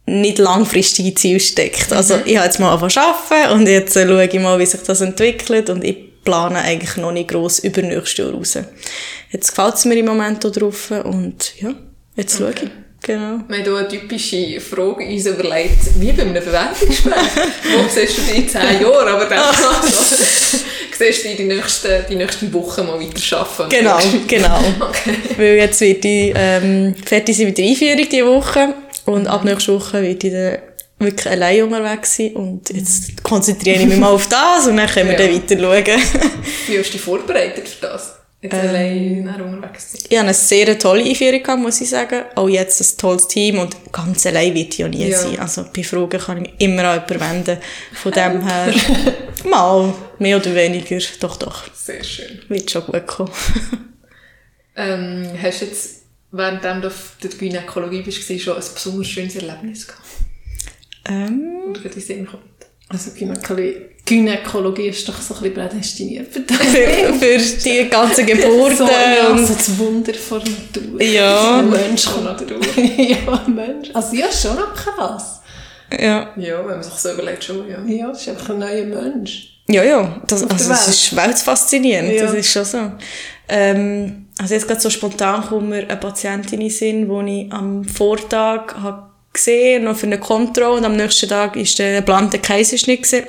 nicht langfristige Ziele steckt. Also ich habe jetzt mal angefangen arbeiten und jetzt äh, schaue ich mal, wie sich das entwickelt und ich plane eigentlich noch nicht gross über nächstes Jahr raus. Jetzt gefällt es mir im Moment auch drauf und ja, jetzt schaue ich. Genau. Wir haben hier eine typische Frage uns überlegt, wie bei einem Bewerbungsgespräch. Wo siehst du dich in zehn Jahren? Aber dann also, siehst du dich die nächsten, die nächsten Wochen mal weiter arbeiten. Genau, genau. Okay. Weil jetzt wird ich ähm, fertig sein mit der Einführung diese Woche und ab nächster Woche wird ich dann wirklich allein unterwegs sein und jetzt konzentriere ich mich mal auf das und dann können wir Ja. dann weiter schauen. Wie hast du dich vorbereitet für das? Jetzt Ähm. allein unterwegs. Ich hatte eine sehr tolle Einführung, gehabt, muss ich sagen. Auch jetzt ein tolles Team und ganz allein wird ich ja nie Ja. sein. Also bei Fragen kann ich mich immer an jemanden wenden. Von dem her, mal, mehr oder weniger, doch, doch, Sehr schön. wird schon gut kommen. Ähm, hast du jetzt, während du auf der Gynäkologie bist, schon ein besonders schönes Erlebnis gehabt? ähm, Oder in den Sinn kommt? Also Gynäkologie, Gynäkologie ist doch so ein bisschen prädestiniert für für, für die ganzen Geburten so, ja, und so das Wunder von Natur. Ja. Ein Mensch von Natur. ja, ein Mensch. Also ja, schon noch krass. Ja, Ja, wenn man sich so überlegt, schon, ja. Ja, das ist einfach ein neuer Mensch. ja, ja. Das, also, das ist weltfaszinierend. Ja. Das ist schon so. Ähm, also jetzt gerade so spontan kommt mir eine Patientin in den Sinn, die ich am Vortag habe gesehen, noch für eine Kontrolle und am nächsten Tag ist der geplante Kaiserschnitt gewesen.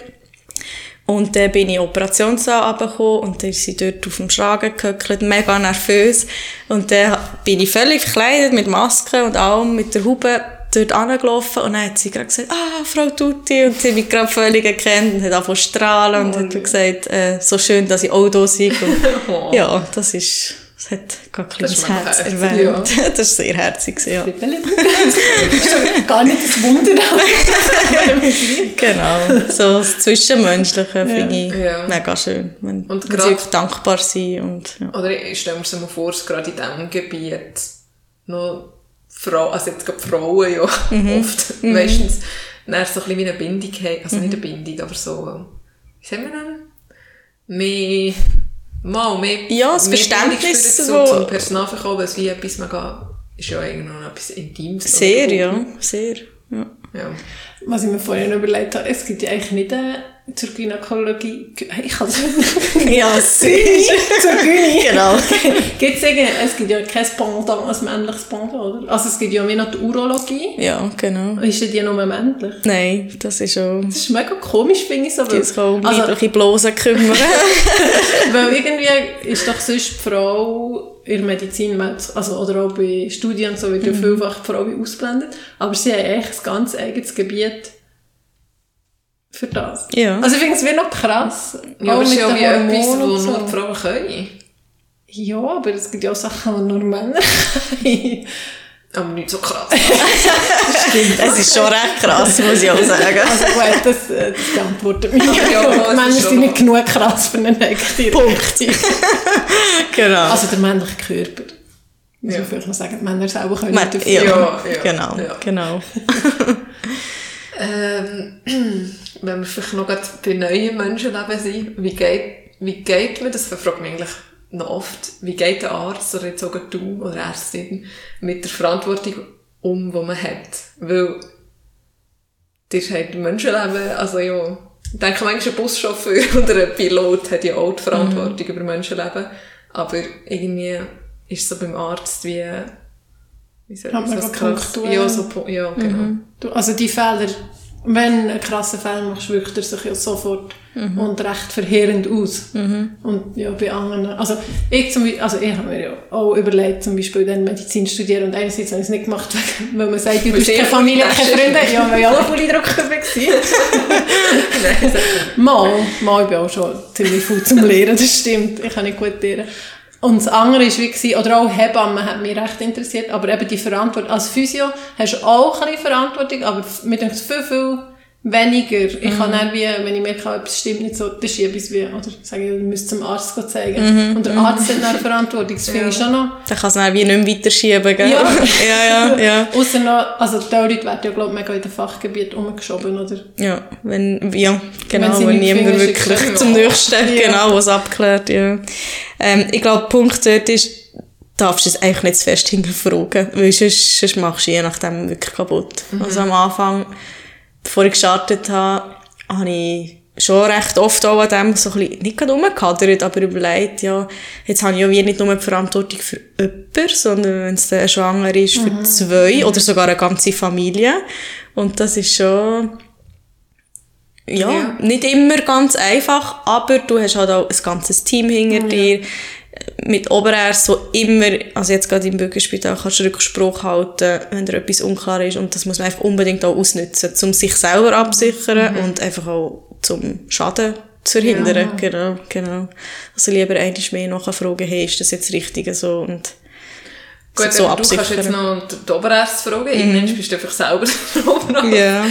Und dann bin ich in den Operationssaal runtergekommen und dann ist sie dort auf dem Schragen gehöckelt, mega nervös. Und dann bin ich völlig verkleidet mit Maske und allem, mit der Haube dort angelaufen und dann hat sie gerade gesagt, ah, Frau Tutti, und sie hat mich gerade völlig erkannt und hat angefangen zu strahlen und hat gesagt, äh, so schön, dass ich auch da bin. Und, ja, das ist, das hat gerade ein Das Herz erwärmt. Das ist sehr herzig, ja. Gar nicht das Wunder. Genau, so das Zwischenmenschliche finde ich Ja. mega schön. Wenn Und grad- wirklich dankbar sind und ja. Oder ich stelle mir so mal vor, dass gerade in diesem Gebiet noch Frauen, also jetzt gerade Frauen ja oft meistens dann so ein bisschen wie eine Bindung haben, also nicht eine Bindung, aber so, wie sagen wir denn? Mehr, mal mehr, Ja, das mehr Verständnis, für so zum Personalverkauf, weil es wie etwas mega, ist ja eigentlich noch etwas Intimes. Sehr, ja, sehr. Ja. ja. Was ich mir vorhin überlegt habe, es gibt ja eigentlich nicht äh, zur Gynäkologie, ich kann es Ja, sehr. zur Gyni. genau. Gibt's irgendwie, es gibt ja kein Pendant, ein männliches Pendant, oder? Also es gibt ja wie noch die Urologie. Ja, genau. Ist ja die nur männlich? Nein, das ist schon... Das ist mega komisch, finde ich so. Weil, sich auch um also, weibliche Blosen kümmern. weil irgendwie ist doch sonst die Frau in der Medizin, also, oder auch bei Studien so, wird ja vielfach die Frau wie ausblendet. Aber sie haben echt ein ganz eigenes Gebiet für das. Ja. Also ich finde es wie noch krass. Ja, aber es ist ja wie etwas, und nur so. die Frauen können. Ja, aber es gibt ja auch Sachen, die nur Männer können. Aber nicht so krass. Stimmt, es ist schon recht krass, muss ich auch sagen. Also gut, das, äh, das beantwortet mich. Ja, Ja, Männer sind nicht genug krass für einen Hektier. Punkt. genau. Also der männliche Körper. Muss Ja. man vielleicht noch sagen, die Männer selber können nicht dafür. ja, Ja, ja, genau, ja. genau. Ähm, wenn wir vielleicht noch gerade bei neuen Menschenleben sind, wie geht, wie geht man, das fragt mich eigentlich noch oft, wie geht der Arzt oder jetzt sogar du oder Ärztin mit der Verantwortung um, die man hat? Weil, das ist halt Menschenleben, also ja, ich denke manchmal ein Buschauffeur oder ein Pilot hat ja auch die Verantwortung über Menschenleben, aber irgendwie ist es so beim Arzt wie, wie soll ich das punktuell- Ja, so, ja, genau. Du, also die Fehler, wenn du einen krassen Fehler machst, wirkt er sich ja sofort Mhm. und recht verheerend aus. Und ja, bei anderen, also ich zum Beispiel, also ich habe mir ja auch überlegt, zum Beispiel dann Medizin studieren und einerseits habe ich es nicht gemacht, weil man sagt, du sehr keine Familie, keine. Freunde, ja, weil ja alle voll gewesen. Nein, Mal, mal, ich bin auch schon ziemlich viel zum Lehren, das stimmt. Ich kann nicht gut lehren. Und das andere war, wie, oder auch Hebammen hat mich recht interessiert, aber eben die Verantwortung, als Physio hast du auch ein bisschen Verantwortung, aber denkt es viel, viel weniger. Ich kann dann wie, wenn ich merke, etwas stimmt nicht so, dann schiebe ich es wie, oder sage ich, ich müsste zum Arzt zeigen. Und der Arzt hat dann Verantwortung, das finde ich schon noch. Dann kann es dann wie nicht mehr weiterschieben, gell? Ja. ja, ja, ja. Ausser noch, also die Leute werden ja, glaube ich, mega in den Fachgebiet umgeschoben, oder? Ja, wenn, ja, genau, Wenn sie wenn niemand wirklich sie zum nächsten, Ja. genau, was abklärt, ja. Ähm, ich glaube, der Punkt dort ist, darfst du es eigentlich nicht zu fest hinterfragen, weil sonst, sonst machst du je nachdem wirklich kaputt. Also am Anfang, bevor ich gestartet habe, habe ich schon recht oft auch an dem so ein bisschen, nicht gerade rumgehadert, aber überlegt, ja, jetzt habe ich ja wie nicht nur die Verantwortung für jemanden, sondern wenn es dann schwanger ist, für zwei oder sogar eine ganze Familie. Und das ist schon, ja, Ja. nicht immer ganz einfach, aber du hast halt auch ein ganzes Team hinter dir, mit Oberärzten, wo immer, also jetzt gerade im Bürgerspital, kannst du Rückspruch halten, wenn dir etwas unklar ist und das muss man einfach unbedingt auch ausnutzen, um sich selber absichern und einfach auch zum Schaden zu verhindern. Genau, genau. Also lieber einmal mehr nachfragen, hey, ist das jetzt richtig so und Gut, so du kannst jetzt noch die Oberärzte fragen. Irgendwann bist du einfach selber der Oberarzt. Ja.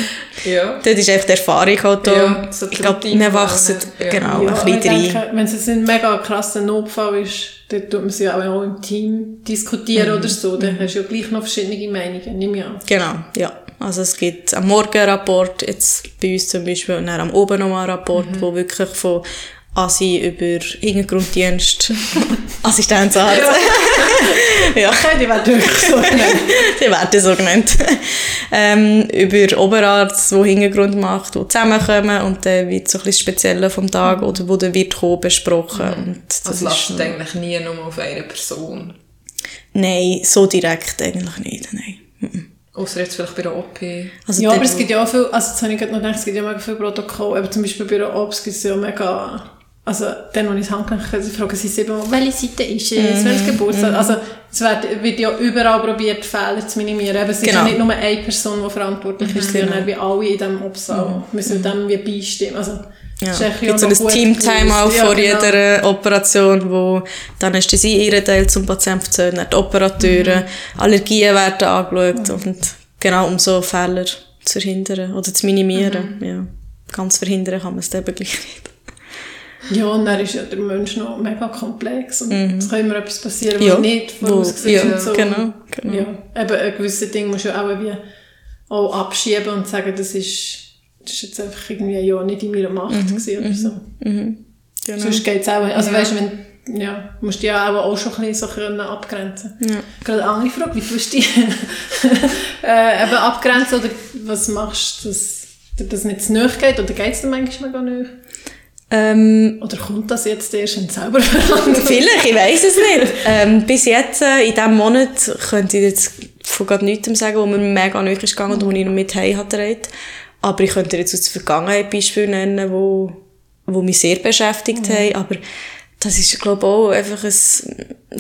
Ja. Dort ist einfach die Erfahrung halt da. Ja, so die ich glaube, wir wachsen. Ja. genau Ja, ein ich bisschen rein. denke, wenn es ein mega krasser Notfall ist, dann tut man sie ja auch im Team diskutieren oder so. Dann hast du ja gleich noch verschiedene Meinungen, nehme ich an. Genau, ja. Also es gibt am Morgen einen Rapport, jetzt bei uns zum Beispiel, und dann am Oben nochmal einen Rapport, wo wirklich von ASI über Hintergrunddienst, Assistenzarzt, ja, Okay, die werden wirklich so genannt. die werden so genannt, ähm, über Oberarzt, der Hintergrund macht, die zusammenkommen und dann wird so ein bisschen das Spezielle vom Tag oder wo dann wird kommen, besprochen. Und das ist lastet eigentlich nie nur auf eine Person. Nein, so direkt eigentlich nicht, nein. Mhm. Außer jetzt vielleicht bei der OP. Also Ja, aber es gibt ja auch viel, also jetzt habe ich gerade noch gedacht, es gibt ja mega viele Protokolle, aber zum Beispiel bei der Obst gibt es ja mega, also dann, als ich das Handgelenk hatte, fragen sie siebenmal, welche Seite ist es, welches Geburtstag, also es wird, wird ja überall probiert, Fehler zu minimieren, aber es ist Genau. ja nicht nur eine Person, die verantwortlich ist, sondern wie alle in diesem Obsaal müssen dem wie beistimmen, also Ja, das ist echt gibt so ein Team-Time auch. Ja, vor genau. jeder Operation, wo die Anästhesie ihren Teil zum Patienten erzählen, dann die Operateure, Mhm. Allergien werden angeschaut und genau, um so Fehler zu verhindern oder zu minimieren. Mhm. Ja. Ganz verhindern kann man es dann eben gleich nicht. Ja, und dann ist ja der Mensch noch mega komplex und es kann immer etwas passieren, was Mhm. Ja, nicht wo- vorausgesehen ja, und so. genau, genau. Ja, eben ein gewisses Ding musst du ja auch wie auch abschieben und sagen, das ist, das ist jetzt einfach irgendwie ja nicht in meiner Macht gewesen oder so. Genau. Sonst geht's auch, also Ja. weißt du, wenn, ja, musst du ja auch, auch schon ein bisschen so können abgrenzen. Ja. Gerade eine andere Frage, wie tust du dich äh, eben abgrenzen oder was machst du, dass dir das nicht zu nahe geht oder geht es dir manchmal gar nicht? Ähm, Oder kommt das jetzt erst, du selber? Vielleicht, ich weiß es nicht. Ähm, bis jetzt, äh, in diesem Monat, könnte ich jetzt von gerade nichts sagen, wo mir mega nahe ist gegangen und wo ich noch mit heim hatte. Aber ich könnte jetzt aus der Vergangenheit Beispiele nennen, wo, wo mich sehr beschäftigt haben. Aber das ist, glaube ich, auch einfach ein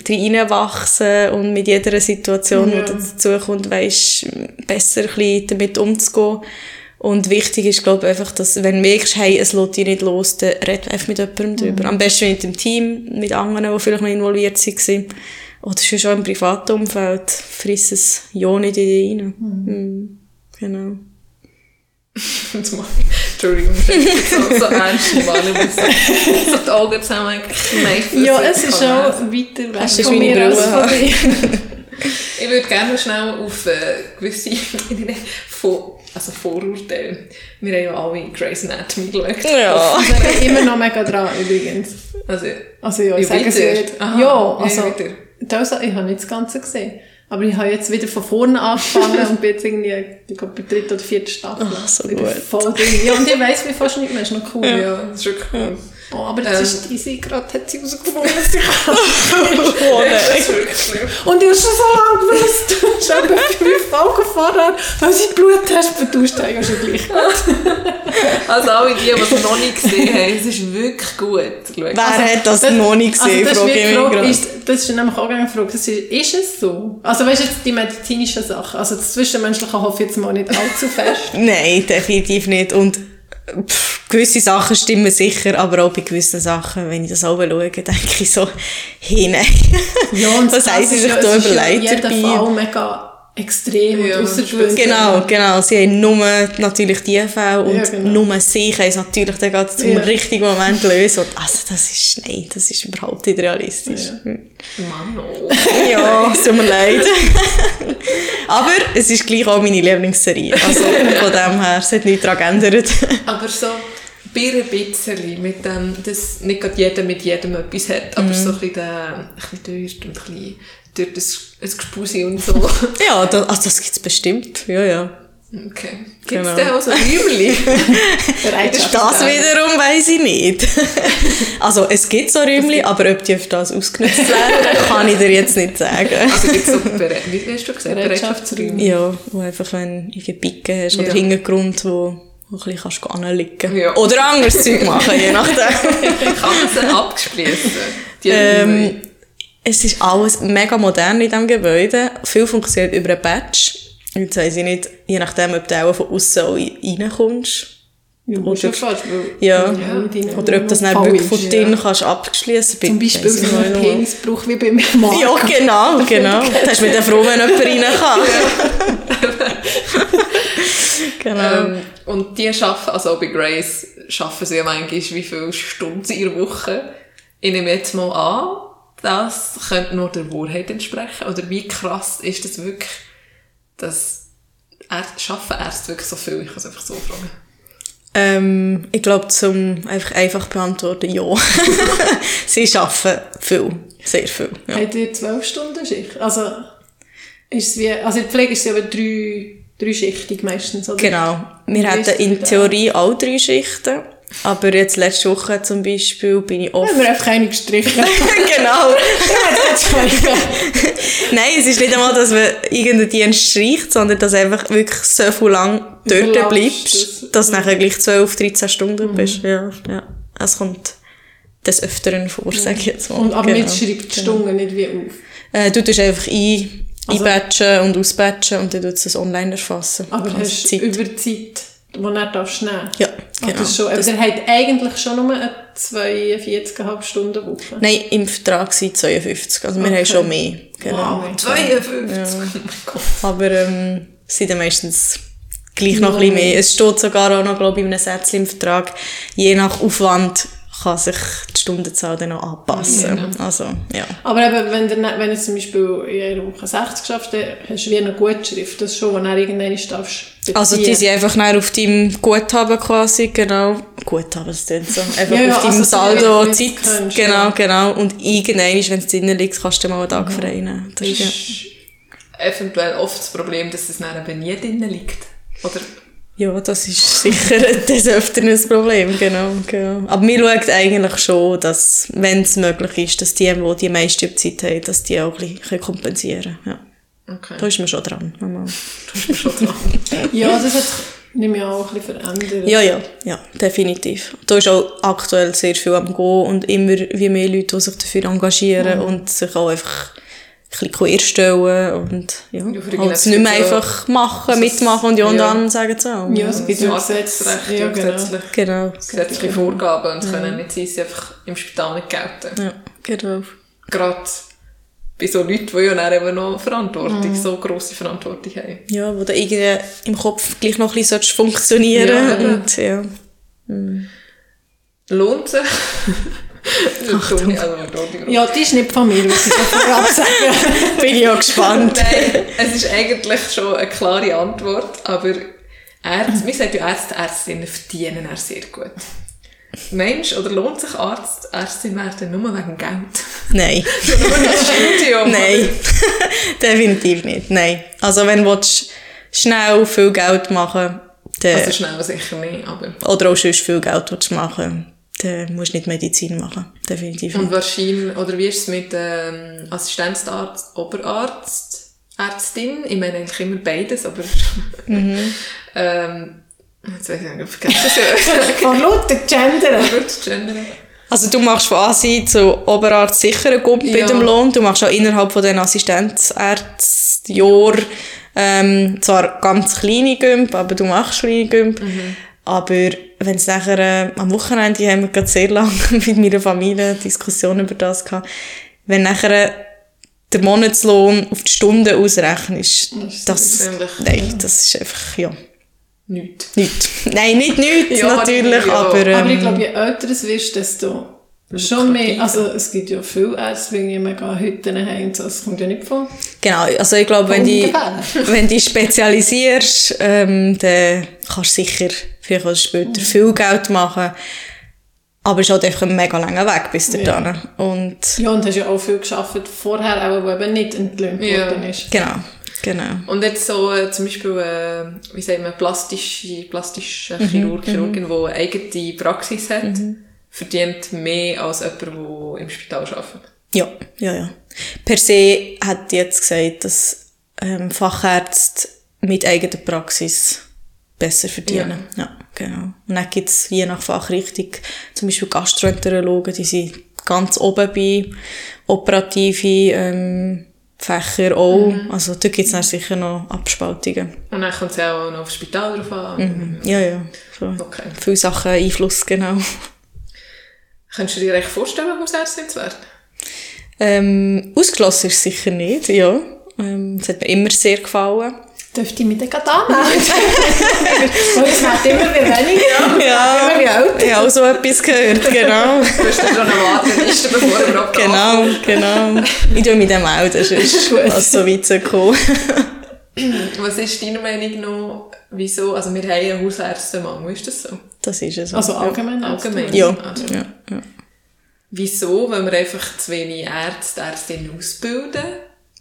Reinwachsen und mit jeder Situation, Ja. die dazu kommt, weisst, besser ein bisschen damit umzugehen. Und wichtig ist, glaube ich, einfach, dass, wenn du merkst, hey, es lässt dich nicht los, dann red einfach mit jemandem drüber. Am besten mit dem Team, mit anderen, die vielleicht noch involviert waren. oder schon schon im privaten Umfeld, friss es ja nicht in dich rein. Mhm. Genau. Mach ich- Entschuldigung, ich so, so ernst muss so, so die Augen zusammenkneifen. Ja, es ist lesen. weiter weg du von mir als von dir. Ich würde gerne noch schnell auf äh, gewisse Vor also Vorurteile. Wir haben ja alle Grey's Anatomy geschaut. Ja. Ich bin immer noch mega dran, übrigens. Also, Also ja, ich Ja, sage es nicht. Aha, ja, ja, also, wieder. das, ich habe nicht das Ganze gesehen. Aber ich habe jetzt wieder von vorne angefangen und bin jetzt irgendwie, ich glaube, bei der dritten oder vierten Staffel. Ach, so gut. Voll drin. Ja, und ich weiss, wie fast nicht mehr, ist noch cool. ja, das ist wirklich cool. Oh, aber das Ähm. ist diese gerade hat sie herausgefunden, dass sie. Oh Das ist wirklich schlimm. Und ich habe schon so lange gewusst, schon etwa fünf Folgen vorher, weil sie Bluttest vertauscht haben, ja schon gleich. Also alle die, die es noch nicht gesehen haben, es ist wirklich gut. Wer hat das, noch nicht gesehen, also das frage ist ich mich gerade. ist, das ist nämlich auch eine Frage, das ist, ist es so? Also weißt du jetzt die medizinischen Sachen, also das Zwischenmenschliche hoffe ich jetzt mal nicht allzu fest. Nein, definitiv nicht. Und pff, gewisse Sachen stimmen sicher, aber auch bei gewissen Sachen, wenn ich das auch schaue, denke ich so, hey, nein. Ja, und Was sich ja, da es ist ja überlegt dabei? Fall mega extrem Ja, und. Genau, genau. Sie haben nur natürlich die Fälle und Ja, genau. nur sie können es natürlich dann gerade zum Ja. richtigen Moment lösen. Und also das ist, nein, das ist überhaupt nicht realistisch. Mann, oh. Ja, es tut mir leid. Aber es ist gleich auch meine Lieblingsserie. Also von dem her, es hat nichts daran geändert. Aber so ein bisschen mit dem, dass nicht gerade jeder mit jedem etwas hat, Mhm. aber so ein bisschen, der, ein bisschen und ein bisschen dort ein, ein Gespusi und so. Ja, das, also das gibt es bestimmt. Ja, ja. Okay. Gibt es Genau. denn auch so Räumchen? Bereitschaft. Das wiederum weiss ich nicht. Also es gibt so Räumchen, aber ob die auf das ausgenutzt werden, kann ich dir jetzt nicht sagen. also gibt es so, wie hast du gesagt, Bereitschaftsräume. Ja, wo einfach wenn du Picken hast oder Ja. Hintergrund, wo wo du ein bisschen kannst anliegen Ja. Oder anderes Zeug machen, je nachdem. Kann man sie abgespliessen? Die Ähm? Es ist alles mega modern in diesem Gebäude. Viel funktioniert über einen Patch. Jetzt weiss ich nicht, je nachdem, ob du auch von außen reinkommst. Ja, Oder- schon fast, Ja. deinen Oder ob das dann wirklich von ja. drinnen kannst abgeschliessen Zum Beispiel so einen Penisbruch wie bei mir Mann. Ja, genau, genau. Da hast du mit der froh, wenn jemand rein kann. genau. Ähm, und die arbeiten, also auch bei Grace, arbeiten sie ja manchmal wie viele Stunden in der Woche. Ich nehme jetzt mal an, das könnte nur der Wahrheit entsprechen. Oder wie krass ist das wirklich, dass Ärzte, arbeiten Ärzte wirklich so viel? Ich kann es einfach so fragen. Ähm, ich glaube, zum einfach, einfach beantworten, ja. Sie arbeiten viel. Sehr viel. Ja. Habt ihr zwölf Stunden Schicht? Also, ist es wie, also in der Pflege ist es ja aber drei, dreischichtig meistens, oder? Genau. Wir hatten in Theorie auch drei Schichten. Aber jetzt letzte Woche zum Beispiel bin ich oft... Haben wir einfach keine gestrichen. genau. Nein, es ist nicht einmal, dass man irgendeinen Dienst streicht, sondern dass du einfach wirklich so viel lang dort bleibst, dass du nachher gleich 12, 13 Stunden Mhm. bist. Ja, ja. Es kommt des Öfteren vor, sag ich jetzt mal. Und, aber Genau. mit schreibt die Stunden nicht wie auf. Äh, du tust einfach ein, Also- einbatchen und ausbatchen und dann tut es online erfassen. Aber hast du über die Zeit, die du nicht darfst nehmen Ja, Ach, genau. das ist schon, aber Das- der hat eigentlich schon nur eine 42,5 Stunden Woche. Nein, im Vertrag sind 52, also wir Okay. haben schon mehr. Genau. Wow, 52! Oh mein Gott. Aber ähm, es sind dann meistens gleich noch ein bisschen mehr. Es steht sogar auch noch, glaube ich, in einem Sätzchen im Vertrag, je nach Aufwand kann sich die Stundenzahl dann noch anpassen. Also, ja. Aber eben, wenn, du, nicht- wenn du zum Beispiel in einer Woche 60 schaffst, dann hast du wie eine Gutschrift. Das ist schon, wenn du irgendwann darfst. Also die beziehen. sind einfach auf deinem Guthaben quasi, genau. Guthaben, das klingt so. Einfach Ja, ja, auf deinem also so Saldo du Zeit. es kennst, genau, ja. genau. Und irgendwann, wenn es drinnen liegt, kannst du mal einen Tag frei nehmen. Das ist, ja. Ist eventuell oft das Problem, dass es dann eben nie drinnen liegt. Oder Ja, das ist sicher des Öfteren ein Problem, genau, genau. Aber wir schauen eigentlich schon, dass, wenn es möglich ist, dass die, die die meiste Zeit haben, dass die auch ein bisschen kompensieren können. Ja. Okay. Da ist man schon dran. Manchmal. Ja, das hat sich nicht mehr auch ein bisschen verändert. Ja, ja, ja, definitiv. Da ist auch aktuell sehr viel am Gehen und immer wie mehr Leute, die sich dafür engagieren und sich auch einfach ein bisschen querstellen und ja, Ja, für halt es nicht mehr so- einfach machen, es- mitmachen und ja und ja. dann sagen es auch. Ja, es gibt ja. Arbeitsrecht, Ja, genau. gesetzlich, Genau. gesetzliche Vorgaben und es können nicht sein, sie einfach im Spital nicht gelten. Ja, genau. Gerade bei so Leuten, die ja dann eben noch Verantwortung, so grosse Verantwortung haben. Ja, wo da irgendwie im Kopf gleich noch ein bisschen funktionieren Ja, und ja. Lohnt sich? Also. Ja, die ist nicht von mir, muss ich vorab sagen. Bin ich auch gespannt. Nein, es ist eigentlich schon eine klare Antwort, aber Ärzte, mir sagt ja Ärzte, Ärztinnen verdienen er sehr gut. Mensch, oder lohnt sich Arzt, Ärztin werden nur wegen Geld? Nein. Nur das Studium? Nein. Definitiv nicht. Nein. Also wenn du willst, schnell viel Geld machen dann, Also schnell sicher nicht, aber... oder auch sonst viel Geld willst machen dann musst du nicht Medizin machen. Definitiv Und wahrscheinlich, oder wie ist es mit ähm, Assistenzarzt, Oberarzt, Ärztin? Ich meine eigentlich immer beides, aber... ähm, jetzt weiß ich nicht, ich vergesse es ja. Von lauter Gender. Gender. Also du machst von Asi zu Oberarzt sicher einen Gump bei Ja. dem Lohn. Du machst auch innerhalb von den Assistenzärztjahr ähm, zwar ganz kleine Gump, aber du machst kleine Gump. Aber wenn es nachher, äh, am Wochenende haben wir gerade sehr lange mit meiner Familie eine Diskussion über das gehabt, wenn nachher äh, der Monatslohn auf die Stunde ausrechnest, das, ziemlich- nein, das ist einfach, ja, Nichts. nichts. Nein, nicht nichts, Ja, natürlich, ja. aber, ähm, Aber ich glaube, je älter es wirst, desto schon mehr. Also es gibt ja viele Ärzte, die mega Hütten haben. Das kommt ja nicht von. Genau, also ich glaube, wenn du wenn du spezialisierst, ähm, dann kannst du sicher vielleicht auch später viel Geld machen. Aber es ist halt einfach ein mega langer Weg bis dahin. Und Ja, und hast ja auch viel geschafft vorher, auch, wo eben nicht entlöhnt Ja. worden ist. genau, genau. Und jetzt so äh, zum Beispiel, äh, wie sagt man, plastische, plastische Chirurg, Chirurgin, die eine eigene Praxis hat, verdient mehr als jemand, der im Spital arbeitet. Ja, ja, ja. Per se hat jetzt gesagt, dass ähm, Fachärzte mit eigener Praxis besser verdienen. Ja, genau. Und dann gibt es je nach Fachrichtung zum Beispiel Gastroenterologen, die sind ganz oben bei operative ähm, Fächer auch. Also da gibt es dann sicher noch Abspaltungen. Und dann kommt es ja auch noch aufs Spital drauf an. Ja, ja. So. Okay. Viele Sachen Einfluss, genau. Könntest du dir echt vorstellen, Hausärztin zu werden? Ähm, ausgeschlossen ist es sicher nicht, ja. Ähm, es hat mir immer sehr gefallen. Dürfte ich mich dann gerade anmelden? Weil es wird immer mehr weniger. Ja, mehr älter. ich habe auch so etwas gehört, genau. Du hast dann schon eine Warteliste, bevor er überhaupt genau, genau. Ich tue mich dann melden, sonst was so weit zu kommen. Was ist deiner Meinung noch, wieso, also wir haben einen Hausärztemangel, ist das so? Das ist es. Also allgemein. Allgemein? Ja. Also, ja, ja. Wieso? Weil wir einfach zu wenig Ärzte, Ärztinnen ausbilden?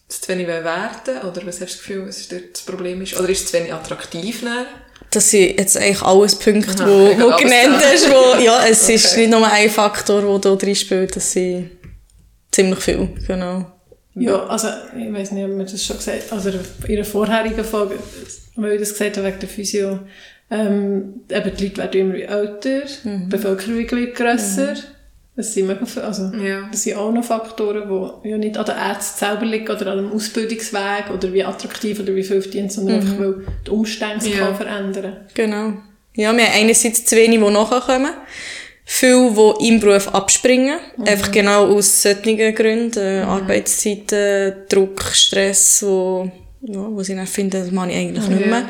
Zu wenig werden? Oder was hast du das Gefühl, was dort das Problem ist? Oder ist es zu wenig attraktiv? Dann? Das sind jetzt eigentlich alles Punkte, Aha, wo, wo genannt hast. Wo, ja, es Okay. ist nicht nur ein Faktor, der da drin spielt, das sind ziemlich viel, genau. Ja, also ich weiß nicht, ob wir das schon gesagt also in einer vorherigen Folge, weil ich das gesagt habe wegen der Physio, ähm, eben die Leute werden immer älter, die Bevölkerung wird grösser. Das sind mega also Ja. das sind auch noch Faktoren, die ja nicht an den Ärzten selber liegen oder an dem Ausbildungsweg oder wie attraktiv oder wie viel verdient, sondern einfach, weil die Umstände sich Ja. kann verändern Genau. Ja, wir haben einerseits zu wenig, die nachkommen. Viele, die im Beruf abspringen. Einfach genau aus solchen Gründen. Äh, Arbeitszeiten, Druck, Stress, wo, ja, wo sie dann finden, das mache ich eigentlich nicht mehr.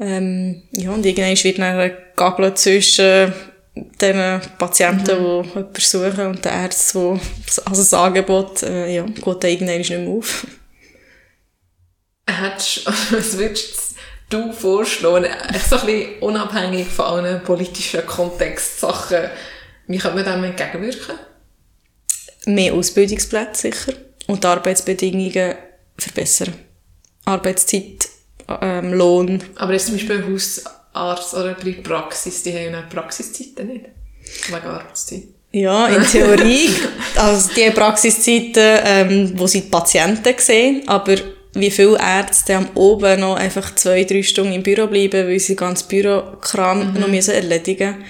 Ähm, ja, und irgendwann wird dann gegagelt zwischen den Patienten, die jemanden suchen und den Ärzten, die, also das Angebot, äh, ja, geht dann irgendwann nicht mehr auf. Hättest, was würdest du vorschlagen, so ein bisschen unabhängig von allen politischen Kontextsachen, wie könnte man dem entgegenwirken? Mehr Ausbildungsplätze sicher und die Arbeitsbedingungen verbessern. Arbeitszeit, ähm, Lohn. Aber jetzt zum Beispiel ein Hausarzt oder bei Praxis, die haben ja Praxiszeiten nicht. Wegen Arbeitszeit. Ja, in Theorie. also die Praxiszeiten, ähm, wo sie die Patienten sehen, aber wie viele Ärzte am oben noch einfach zwei, drei Stunden im Büro bleiben, weil sie ganz Bürokram noch müssen erledigen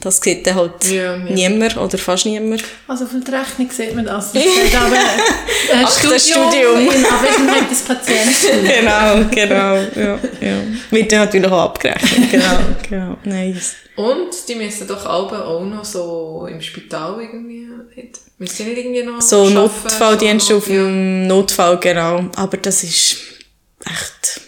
Das sieht dann halt Ja, ja. niemand oder fast niemand. Also auf der Rechnung sieht man das. Das steht aber ein Achterstudium. Studium in Abwesenheit des Patienten. genau, genau. Ja, ja. Wird dann natürlich auch abgerechnet. Genau, genau. Nice. Und die müssen doch alle auch noch so im Spital irgendwie, müssen sie nicht irgendwie noch So arbeiten, Notfalldienst so- auf dem Notfall, genau. Aber das ist echt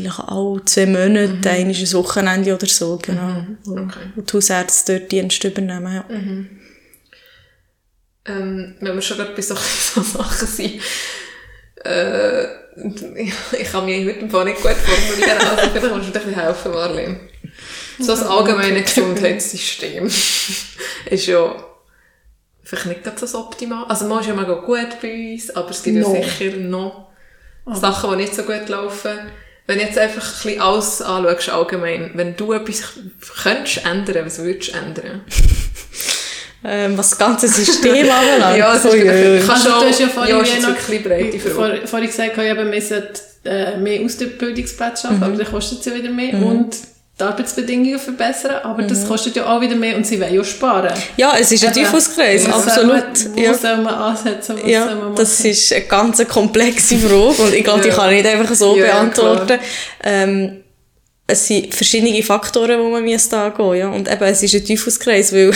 vielleicht alle zwei Monate, mhm. ein Wochenende oder so, genau. Wo, Okay. wo die Hausärzte dort Dienst übernehmen, ja. Ähm, wenn wir schon gerade bei so, so Sachen sind, äh, ich, ich kann mich heute Fall nicht gut formulieren, also vielleicht musst du mir ein bisschen helfen, Marlene. So das allgemeine Gesundheitssystem ist ja vielleicht nicht ganz so optimal. Also man ist ja mega gut bei uns, aber es gibt No. ja sicher noch Sachen, die nicht so gut laufen. Wenn du jetzt einfach ein bisschen alles anschaust, allgemein, wenn du etwas könntest ändern, was würdest du ändern? Ähm, was das ganze System anbelangt. Ja, es ist Uiuiui. kann Also, schon, du hast ja vorhin ja, ist noch- eine breite. Vor, vorhin gesagt, ich eben, wir sollten äh, mehr Ausbildungsplätze schaffen, aber dann kostet es ja wieder mehr. Und die Arbeitsbedingungen verbessern, aber das kostet ja auch wieder mehr und sie wollen ja sparen. Ja, es ist ein Eben. Teufelskreis, absolut. Soll man, wo ja. soll man ansetzen, was soll Ja, man machen? das ist eine ganz komplexe Frage und ich glaube, die Ja. kann ich nicht einfach so Ja, beantworten. Ähm, es sind verschiedene Faktoren, die man müsste angehen ja. Und eben, es ist ein Teufelskreis, weil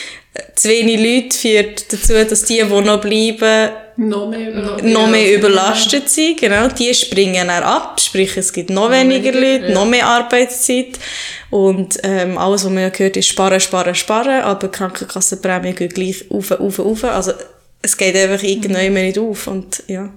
zu wenig Leute führt dazu, dass die, die noch bleiben, noch mehr über noch mehr überlastet sind. Genau, die springen dann ab, sprich es gibt noch weniger weniger, Leute, ja. noch mehr Arbeitszeit und ähm, alles, was man ja gehört, ist sparen, sparen, sparen, aber die Krankenkassenprämie geht gleich auf, auf, auf. Also es geht einfach irgendwann mehr nicht auf und ja,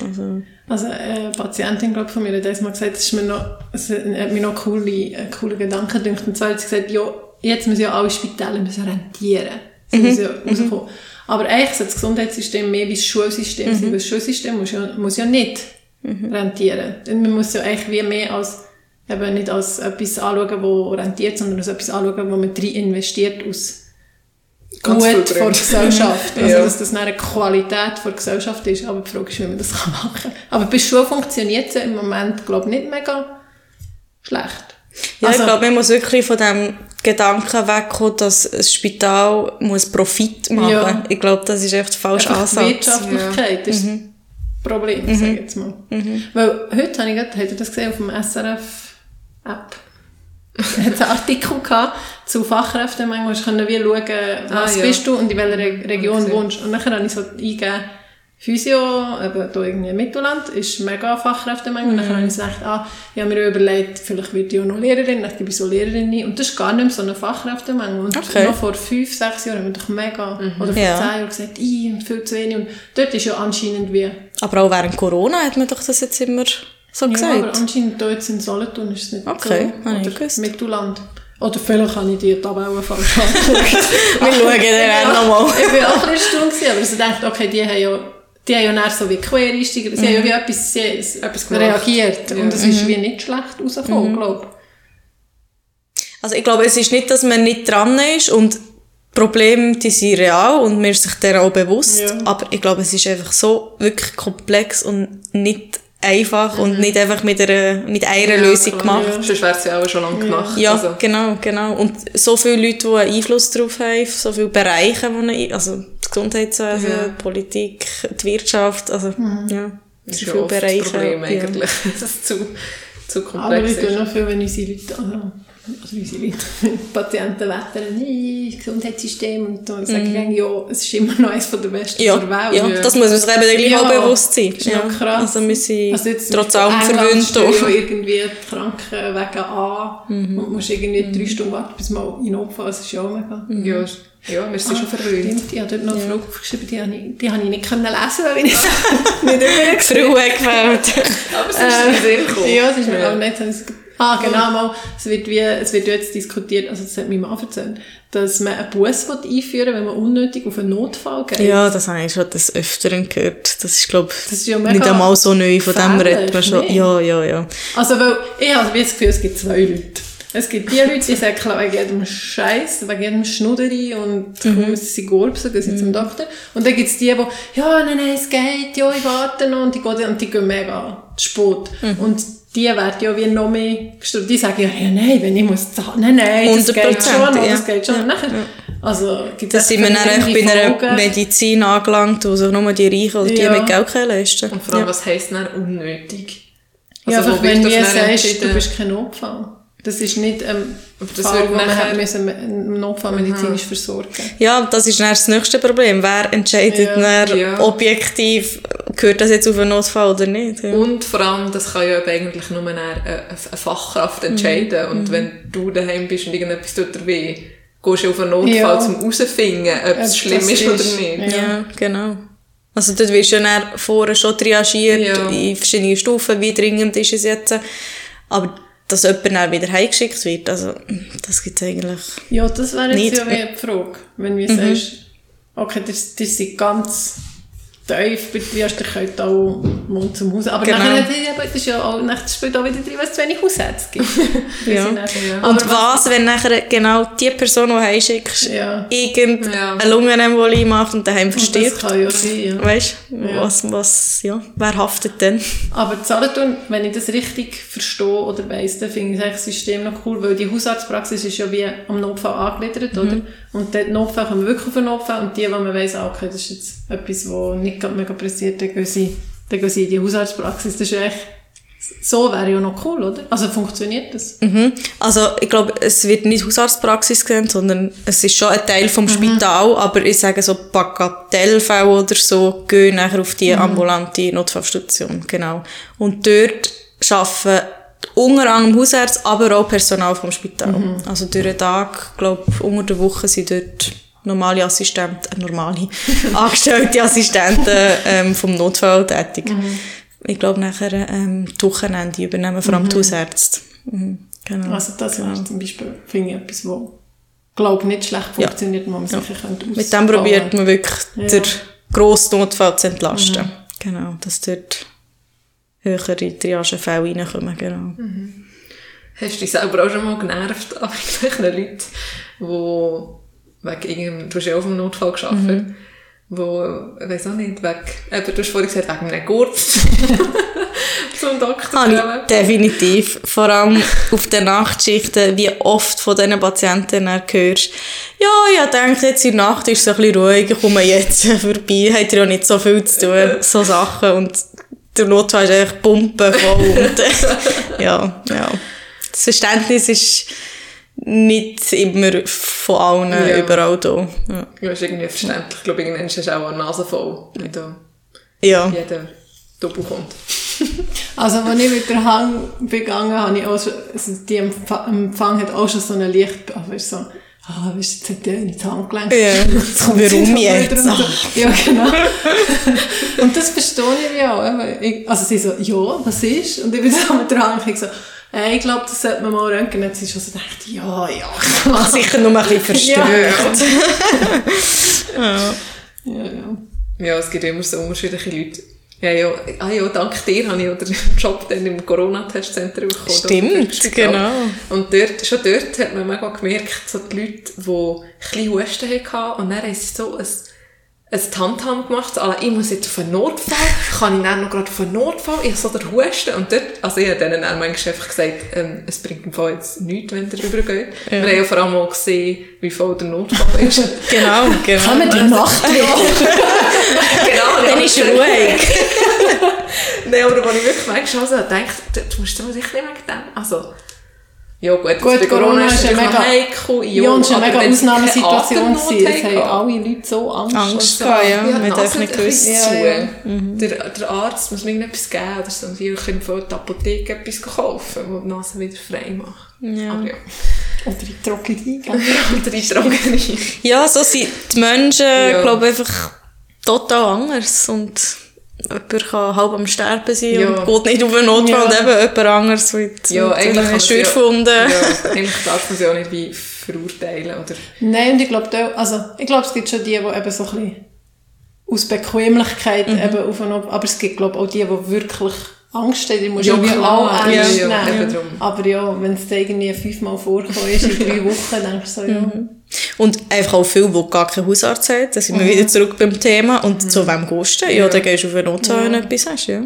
also Also eine Patientin glaub, von mir hat das mal gesagt, es ist mir noch, es hat mir noch coole, einen coolen Gedanken gedacht. Und zwar hat sie gesagt, ja, jetzt müssen ja alle Spitäler müssen rentieren. Sie müssen ja rauskommen. Aber eigentlich sollte das Gesundheitssystem mehr wie das Schulsystem sein, weil das Schulsystem muss ja, muss ja nicht rentieren. Denn man muss ja eigentlich wie mehr als, eben nicht als etwas anschauen, wo rentiert, sondern als etwas anschauen, wo man drin investiert aus Ganz gut vor der Gesellschaft. Also, Ja. dass das eine Qualität vor der Gesellschaft ist. Aber die Frage ist, wie man das kann machen kann. Aber bei Schule funktioniert es im Moment, glaube ich, nicht mega schlecht. Ja, Also- ich glaube, man muss wirklich von dem Gedanken wegkommen, dass ein Spital muss Profit machen Ja. Ich glaube, das ist echt der falsche Einfach die Ansatz. Wirtschaftlichkeit ist das Problem, sage ich jetzt mal. Weil heute habe ich gerade, habt ihr das gesehen auf dem SRF-App? Hat es einen Artikel gehabt zu Fachkräftemangel, können wie schauen, was Ah, ja. bist du und in welcher Re Region Okay. wohnst. Und dann habe ich so eingegeben, Physio, eben hier irgendwie im Mittelland, ist mega Fachkräftemangel. Und dann habe ich gedacht, ah, ich habe mir überlegt, vielleicht wird ich auch noch Lehrerin, dann gebe ich so Lehrerin. Und das ist gar nicht mehr so ein Fachkräftemangel. Und Okay. noch vor fünf, sechs Jahren haben wir doch mega, oder vor Ja. zehn Jahren gesagt, ich viel zu wenig. Und dort ist ja anscheinend wie, Aber auch während Corona hat man doch das jetzt immer so ja, aber gesagt. anscheinend hier jetzt in Solothurn ist es nicht Okay, so. ich Oder. Mittelland. Oder vielleicht habe ich die Tabelle falsch angeschaut. Wir schauen dann nochmal. ich bin auch ein bisschen gewesen, aber ich dachte, okay, die haben ja, die haben ja dann so wie Quereinsteiger, sie haben ja wie etwas, sie, etwas gemacht. reagiert. Und es ist wie nicht schlecht rausgekommen, glaube Also ich glaube, es ist nicht, dass man nicht dran ist und die Probleme, die sind real und man ist sich deren auch bewusst. Ja. Aber ich glaube, es ist einfach so wirklich komplex und nicht einfach und nicht einfach mit einer, mit einer Lösung klar, gemacht. Ja. Sonst wäre es ja auch schon lange gemacht. Ja, Also, genau, genau. Und so viele Leute, die einen Einfluss darauf haben, so viele Bereiche, die einen, also das Gesundheitswesen, Ja. Politik, die Wirtschaft, also ja, das ist so ja viele oft das Bereiche. Problem ja. eigentlich, dass es zu, zu Aber komplex ich tue ist. noch viel, wenn unsere Leute, also, also unsere Leute, Patienten wettern, nee, Gesundheitssystem, und dann sage ich eigentlich, ja, es ist immer noch eines von der besten Mhm. Ja, der Welt. ja, das muss man sich eben gleich Ja, auch bewusst sein. ist ja. noch krass. Also wir sind Also jetzt trotz allem verwöhnt. Ja irgendwie die Kranken wegen A Mhm. und musst irgendwie drei Stunden warten, bis mal in Notfall, das ist ja auch mega. Ja, ja, wir sind schon verwöhnt. Stimmt, ich habe dort noch eine Frage aufgeschrieben, die habe ich, die habe ich nicht können lesen, weil ich nicht, übergesehen Frau gefällt. Aber es ist in den Sinn gekommen. Äh, Ja, es ist mir Ja. auch nicht. Ah, genau, mal. Es wird wie, es wird jetzt diskutiert, also das hat mein Mann erzählt, dass man einen Bus einführen will, wenn man unnötig auf einen Notfall geht. Ja, das habe ich schon des Öfteren gehört. Das ist, glaube ja ich, mega nicht einmal so neu. Von dem redet man schon. nicht? Ja, ja, ja. Also, weil, ich habe das Gefühl, es gibt zwei Leute. Es gibt die Leute, die sagen, wegen jedem Scheiß, wegen jedem Schnudderi und Mhm. sind Gurpsen, gehen sie zum Doktor. Und dann gibt es die, die, ja, nein, nein, es geht, ja, ich warte noch. Und die, gehen, und die gehen mega spät. Mhm. Und die werden ja wie noch mehr gestört. Die sagen ja, ja, nein, wenn ich muss zahlen, nein, nein, das 100%, geht schon, ja. das geht schon. Und nachher, also, gibt Da es sind wir dann bei einer Medizin angelangt, wo sich nur die Reichen oder die Ja. mit Geld können leisten Und vor allem, was heisst dann unnötig? Ja, Also, wo einfach, wenn das du dann sagst, du bist kein Notfall. Das ist nicht ähm, das Fall, wird wo man nachher- müssen im Notfall medizinisch versorgen. Ja, das ist dann das nächste Problem. Wer entscheidet Ja, dann ja. objektiv, gehört das jetzt auf einen Notfall oder nicht? Ja. Und vor allem, das kann ja eben eigentlich nur eine, Fachkraft entscheiden. Mhm. Und wenn du daheim bist und irgendetwas tut dir weh, gehst du auf einen Notfall, Ja. um herauszufinden, ob es schlimm ist, ist. oder nicht. Ja. Ja, genau. Also dort wirst du ja dann vorher schon triagiert, Ja. in verschiedene Stufen, wie dringend ist es jetzt. Aber dass jemand dann wieder heimgeschickt wird, also das gibt es eigentlich... Ja, das wäre jetzt Nicht. ja wie die Frage. Wenn du sagst, okay, das, das sind ganz tief bei ihr könnt auch Mund zum Haus. Aber Genau. nachher, das ist ja auch, nachher spielt auch wieder drin, wenn es zu wenig Hausärzte gibt. Die Ja. sind dann- Und was, wenn nachher genau die Person, die du heimschickst, Ja. irgendeine Ja. Lungenembolie macht und daheim Das verstirbt? kann ja sein, ja. Weißt du, was, was, ja, wer haftet denn? Aber Zahlenturm, wenn ich das richtig verstehe oder weiss, dann finde ich das System noch cool, weil die Hausarztpraxis ist ja wie am Notfall angegliedert, Mhm. oder? Und der Notfall kommen wirklich auf den Notfall und die, wo man weiss, ah, okay, das ist jetzt etwas, was nicht gerade mega pressiert, dann gehen sie, dann gehen sie in die Hausarztpraxis. Das ist echt, so wäre ja noch cool, oder? Also funktioniert das? Mhm. Also ich glaube, es wird nicht Hausarztpraxis genannt, sondern es ist schon ein Teil Mhm. vom Spital, aber ich sage so Bagatellfälle oder so gehen nachher auf Mhm. die ambulante Notfallstation, genau. Und dort arbeiten unter anderem Hausärzte, aber auch Personal vom Spital. Mhm. Also durch den Tag, glaube unter der Woche sind dort normale Assistenten, äh, normale, angestellte Assistenten ähm, vom Notfall tätig. Mhm. Ich glaube nachher ähm, die Wochenende übernehmen vor allem die Hausärzte. Mhm. Genau. Also das wäre zum Beispiel, finde ich, etwas, wo, glaube nicht schlecht funktioniert, wo man sicher könnte Mit dem probiert man wirklich Ja. den grossen Notfall zu entlasten. Genau, dass dort höhere Triagefälle reinkommen. Genau. Hast du dich selber auch schon mal genervt an irgendwelchen Leuten, die wegen irgendeinem, du hast ja auch auf dem Notfall gearbeitet, Mhm. wo, ich weiss auch nicht, wegen, eben, du hast vorhin gesagt, wegen einem Gurt zum Doktor Habe ich definitiv. Vor allem auf den Nachtschichten, wie oft von diesen Patienten hörst, ja, ich denke, jetzt in der Nacht ist es ein bisschen ruhig, ich komme jetzt vorbei, hat ja nicht so viel zu tun, so Sachen. Und der Notfall ist eigentlich pumpenvoll. und, äh, ja, ja. Das Verständnis ist nicht immer von allen Ja. überall da. Ja. Das ist irgendwie verständlich. Ich glaube, irgendwann hast du auch eine Nase voll, wenn da ja. jeder doppelt kommt. Also, als ich mit der Hang begangen habe, ich auch schon, also die Empf- Empfang hat auch schon so ein Licht, aber so, ah, weißt du, jetzt hat der ins Handgelenk. Ja. Jetzt kommt Warum jetzt? so. Ja, genau. und das verstehe ich ja auch. also sie so, ja, was ist? Und ich bin so mit der Hand, ich so, äh, ich glaube, das sollte man mal röntgen. Und sie schon so gedacht, ja, ja. Ah, Sicher nur ein bisschen verstört. Ja, ja. Ja, es gibt immer so unterschiedliche Leute. Ja, ja, ah ja, dank dir habe ich auch den Job dann im Corona-Testzentrum bekommen. Stimmt, genau. Und dort, schon dort hat man mega gemerkt, so die Leute, die ein bisschen Husten hatten, und dann haben sie so ein, ein Tamtam gemacht, so, ich muss jetzt auf einen Notfall, kann ich dann noch gerade auf einen Notfall, ich habe so den Husten, und dort, also ich habe denen dann manchmal einfach gesagt, ähm, es bringt im Fall jetzt nichts, wenn der rübergeht. Wir haben ja vor allem auch gesehen, wie voll der Notfall ist. Genau, genau. Kann man die Nacht genau, Dann ist er ruhig. Nein, aber als ich wirklich manchmal so denke, du, du musst doch sicher nicht wegen dem. Also, ja gut, Gut, bei Corona ist noch mega- heikel. Ja, und es war eine mega Ausnahmesituation. Gewesen. Es haben alle Leute so Angst. Angst so. gehabt, ja. Ja, Man die einfach nicht gewusst. Ja, ja. Der, der Arzt muss mir irgendetwas geben oder so. Und ich kann von der Apotheke etwas kaufen, das die Nase wieder frei macht. Ja. Aber ja. Oder die trockene eingeben. Oder die Trockene. Ja, so sind die Menschen, Ja. glaube ich, einfach total anders. Und jemand kann halb am Sterben sein Ja. und geht nicht auf einen Notfall Ja. und eben jemand anderes wird Ja, mit eigentlich sie Schürfwunde. Ja, ja, eigentlich darf man sie auch nicht wie verurteilen. Oder Nein, und ich glaube, also, ich glaube, es gibt schon die, die eben so ein bisschen aus Bequemlichkeit Mhm. eben auf und ab, aber es gibt, glaube ich, auch die, die wirklich Angst haben, die musst Ja, du klar. auch ernst Ja, ja, nehmen. eben drum. Aber ja, wenn es dir irgendwie fünfmal vorgekommen ist in drei Wochen, denkst du so, ja. Mhm. Und einfach auch viele, die gar keinen Hausarzt haben. Da sind wir wieder zurück beim Thema. Und zu wem gehst du? Ja, dann gehst du auf einen Notfall, wenn du etwas hast. Ja.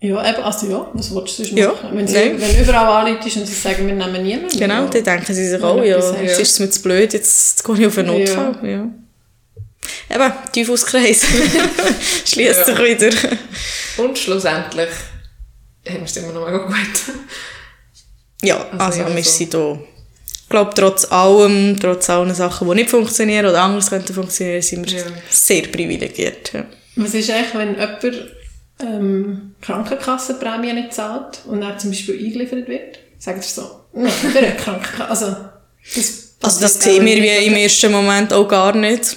Ja, eben, also ja, was willst du sonst Ja, machen? Wenn, sie, nein. wenn überall anruft und sie sagen, wir nehmen niemanden. Genau, ja. dann denken sie sich auch, ja, jetzt ist es mir zu blöd, jetzt gehe ich auf einen Ja. Notfall. Ja. Eben, Teufelskreis. Schließt Ja. sich wieder. Und schlussendlich haben wir es immer noch mega gut. Ja, Also, also, wir so. sind da, ich glaube, trotz allem, trotz allen Sachen, die nicht funktionieren oder anders könnten funktionieren, sind wir Ja. sehr privilegiert. Ja. Was ist eigentlich, wenn jemand ähm, Krankenkassenprämie nicht zahlt und dann zum Beispiel eingeliefert wird? Sagt er so, nein, für eine Krankenkasse. Also, das, Also das sehen wir wie im ersten Moment auch gar nicht.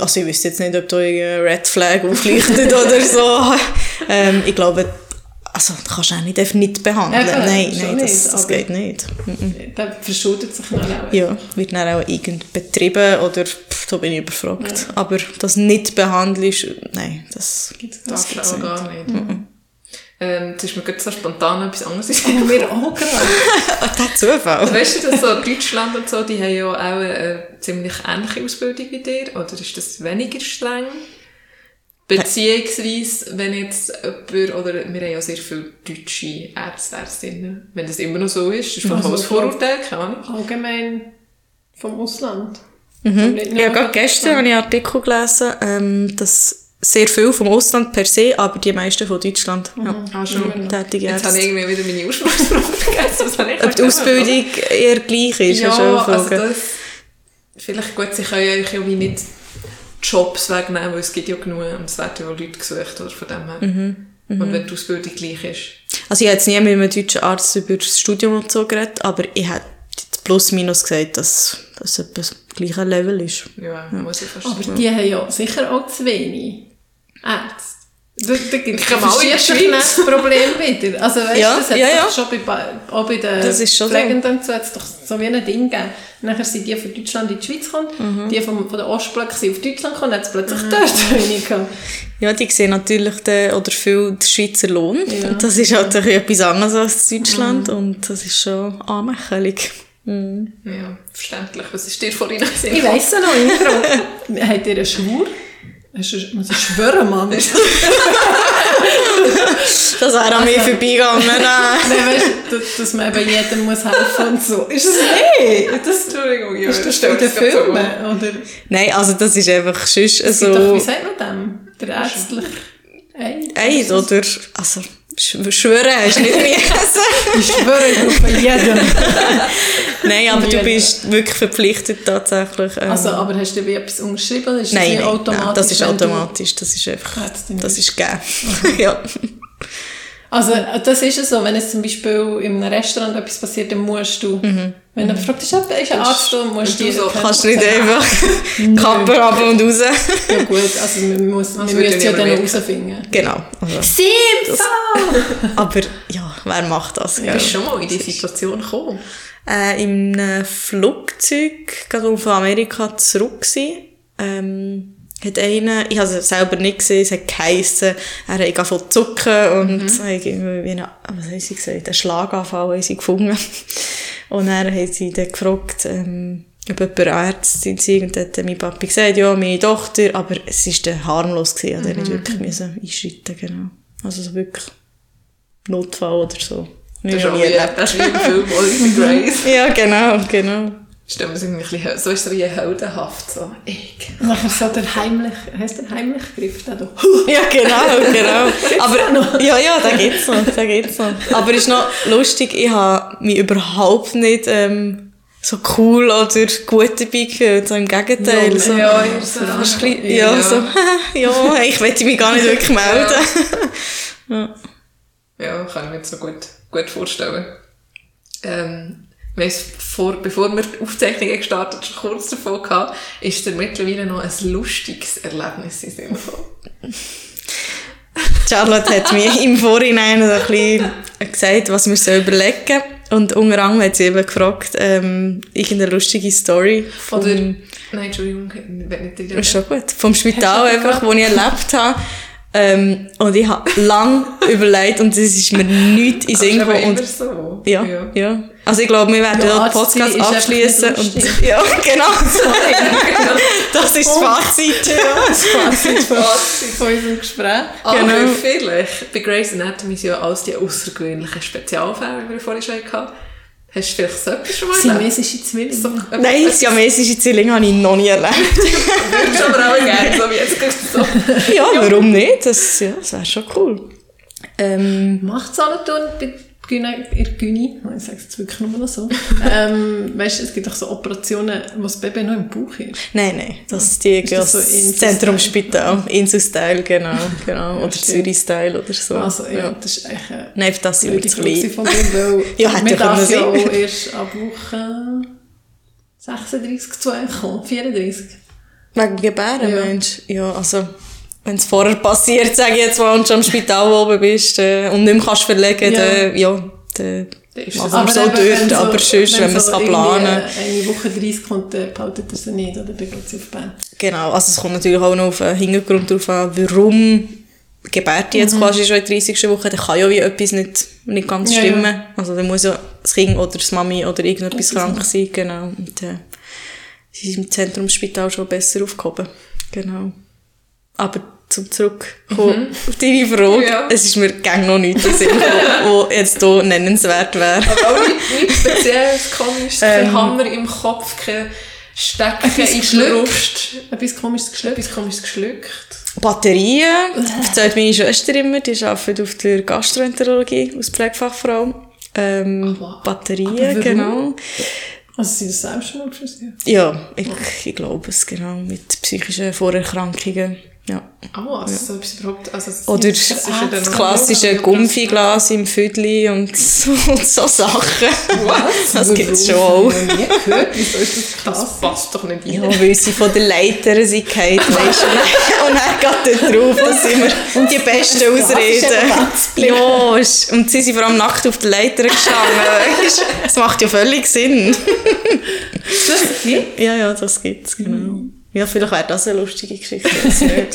Also ich wüsste jetzt nicht, ob da irgendein Red Flag aufleuchtet oder so. Ähm, ich glaube, also du kannst auch nicht einfach nicht behandeln. Eben, nein, nein, das, das geht nicht. Der verschuldet sich dann auch. Ja, wird dann auch irgend betrieben oder pff, da bin ich überfragt. Aber das nicht behandelst, nein, das, das Das auch nicht. gar nicht. Ähm, jetzt ist mir gerade so spontan etwas anderes eingefallen. wir auch gerade. Der Zufall. Weißt du, dass so Deutschland und so, die haben ja auch eine ziemlich ähnliche Ausbildung wie dir? Oder ist das weniger streng? Beziehungsweise, wenn jetzt jemand, oder wir haben ja sehr viele deutsche Ärzte, Ärztinnen, wenn das immer noch so ist, ist das ein Vorurteil, keine Ahnung. Allgemein vom Ausland. Mhm. Ja, gerade gestern habe ich einen Artikel gelesen, ähm, dass sehr viel vom Ausland per se, aber die meisten von Deutschland. Ja. Ah, schon. Tätige Jetzt habe ich irgendwie wieder meine Ursprungsfrage vergessen. Habe Ob die Ausbildung eher gleich ist, ja, hast du auch also das, vielleicht gut, sie können ja eigentlich ja wie nicht Jobs wegnehmen, weil es gibt ja genug und es werden ja Leute gesucht oder von dem her. Mhm, Und wenn die Ausbildung gleich ist. Also ich habe jetzt nie mit einem deutschen Arzt über das Studium und so geredet, aber ich jetzt plus minus gesagt, dass das etwa das gleiche Level ist. Ja, muss ich fast Aber die haben ja sicher auch zu wenig Ärzte. Da, da gibt es auch in die verschiedene Schweiz. Probleme wieder. Also weißt Ja, du, das hat ja, ja. schon bei, auch bei den Das ist schon. Pflegenden so, hat's doch so wie ein Ding gegeben. Nachher sind die von Deutschland in die Schweiz gekommen, Mhm. die vom, von der Ostblock sind auf Deutschland gekommen, hat es plötzlich dort wenig gehabt. Ja, die sehen natürlich den, oder viel den Schweizer Lohn. Ja. Und das ist halt ein etwas anderes als Deutschland und das ist schon anmächelig. Mhm. Ja, verständlich. Was ist dir vorhin gesehen? Ich weiss es noch, Intro. Habt ihr einen Schwur? Hast du, muss ich schwören, Mann? Das wäre an mir vorbeigegangen. Nein. weißt du, dass, dass man eben jedem muss helfen und so. Ist es nicht? Das Entschuldigung, ja, ist das stell in den mir das grad so Filmen, oder? Nein, also das ist einfach sonst gibt doch, so... wie sagt man dem? Der ärztliche Eid? Eid, oder? Also, sch- schwören du nicht mehr gesagt. Ich schwöre, ich rufe jedem. Nein, aber du bist wirklich verpflichtet tatsächlich. ähm, Also, aber hast du wie etwas umgeschrieben? Ist das nein, nein, automatisch, nein, das ist du- automatisch. Das ist einfach... Ärztin Das ist gegeben. ja. Also, das ist ja so, wenn es zum Beispiel in einem Restaurant etwas passiert, dann musst du, wenn du fragst, ist ein ein Arzt da, musst du du die so. Kannst nicht einfach Kappe runter und raus. Ja gut, also man muss, man müsste ja dann merken. herausfinden. Genau. Also, Simpson! aber ja, wer macht das? Du bist schon mal in diese Situation gekommen. Äh, in einem Flugzeug, gerade von Amerika zurück waren, ähm, hat einer, ich habe es selber nicht gesehen, es hat geheissen, er hat zu zucken und mhm. hat irgendwie, wie eine, was haben sie gesagt, einen Schlaganfall haben sie gefunden. Und dann haben sie dann gefragt, ähm, ob jemand Ärztin sei und dann hat mein Papi gesagt, ja, meine Tochter, aber es war dann harmlos gewesen, also mhm. nicht wirklich müssen einschreiten, genau. Also so wirklich Notfall oder so. Das Nicht ist schon auch wie, erlebt. wie im Film Oliver Grace. Ja, genau, genau. Wir uns irgendwie ein bisschen, so ist er wie heldenhaft, so, ich. Nachher so der heimlich, heisst der heimlich Griff da? Ja, genau, genau. Aber, ja, ja, da geht's noch, da geht's noch. Aber ist noch lustig, ich habe mich überhaupt nicht, ähm, so cool oder gut dabei gefühlt, so im Gegenteil. so, Ja, so. bisschen, ja, Ja. so, ja, ich möchte mich gar nicht wirklich melden. Ja, kann ich mir jetzt noch gut, gut vorstellen. Ähm, wir es vor, bevor wir die Aufzeichnungen gestartet schon kurz davon gehabt, ist dir mittlerweile noch ein lustiges Erlebnis in Sinn gekommen. Charlotte hat mir im Vorhinein so ein bisschen gesagt, was wir so überlegen. Und unter anderem hat sie eben gefragt, ähm, irgendeine lustige Story. Vom, Oder, nein, Entschuldigung, ich will nicht. Ist schon gut. Vom Spital einfach, wo ich erlebt habe. Ähm, und ich habe lang überlegt und es ist mir nichts in Sinn gekommen. so. Ja, ja, Also ich glaube, wir werden Ja, ja, den Podcast abschließen und ja, genau. das ist das Fazit. Das Fazit von, von unserem Gespräch. Aber Genau. vielleicht, bei Grey's Anatomy sind ja alles die außergewöhnlichen Spezialfälle, wie wir vorhin schon hatten. Hast du vielleicht so etwas schon mal erlebt? Siamesische Zwillinge. Nein, siamesische Zwillinge habe ich noch nie erlebt. Würdest du aber auch gerne, so wie jetzt gerade so. ja, warum nicht? Das, ja, das wäre schon cool. Ähm, Macht Solothurn, gibt In der Gyni, ich sage es jetzt wirklich nur noch so, ähm, weißt du, es gibt auch so Operationen, wo das Baby noch im Bauch ist. Nein, nein, das ist die Ist das so? Zentrumsspital, Insu-Style, genau, genau, oder. Zürich-Style oder so. Also ja, das ist eigentlich eine Nein, das sind wir blöde zu Frage klein. von mir, weil Ja, hätte ja können ja auch erst ab Woche 36 zu euch kommen, 34. Wegen Gebären, Ja. Mensch? Ja, also, wenn es vorher passiert, sage ich jetzt mal, und schon im Spital oben bist äh, und nicht mehr kannst verlegen, Ja. dann, ja, dann ist wir aber so durch, wenn aber sonst, wenn man es so kann planen Eine Woche 30 kommt, dann behaltet er sie nicht, oder dann geht sie auf Bern. Genau, also es kommt natürlich auch noch auf den Hintergrund drauf an, warum gebärt die Mhm. jetzt quasi schon in der 30. Woche, dann kann ja wie etwas nicht, nicht ganz stimmen. ja. Also dann muss ja das Kind oder das Mami oder irgendetwas Etwas krank sein, genau. Und äh, sie ist im Zentrumsspital schon besser aufgehoben. Genau. Aber zum Zurückkommen auf deine Frage, Ja. es ist mir gang noch nichts in was jetzt hier nennenswert wäre. Aber auch nicht, nichts Spezielles, Komisches, kein Ähm, Hammer im Kopf, kein Stecken in die geschluckt. Brust. Etwas komisches geschluckt. Etwas Komisches geschluckt. Batterien, das erzählt meine Schwester immer, die arbeitet auf der Gastroenterologie als Pflegefachfrau. Ähm, wow. Batterien, genau. Also sie das selbst schon mal versucht? Ja, ich, ich glaube es, genau, mit psychischen Vorerkrankungen. Ja. Oh, also so etwas überhaupt... Also, das- Oder das ist ja dann das klassische Gumpfiglas im Füdli und so, und so Sachen. Was? Das gibt es schon auch. Ich habe nie gehört, wieso ist das Das krass? passt doch nicht Ja, rein. weil sie von der Leiter sind gefallen, du. Und dann- Und dann geht dort drauf, dass sie immer die besten das ist Ausreden. Ja, ist- und sie sind vor allem nackt auf der Leiter gestanden. Das macht ja völlig Sinn. Das gibt Ja, ja, das gibt's, genau. Ja, vielleicht wäre das eine lustige Geschichte, nicht. Vielleicht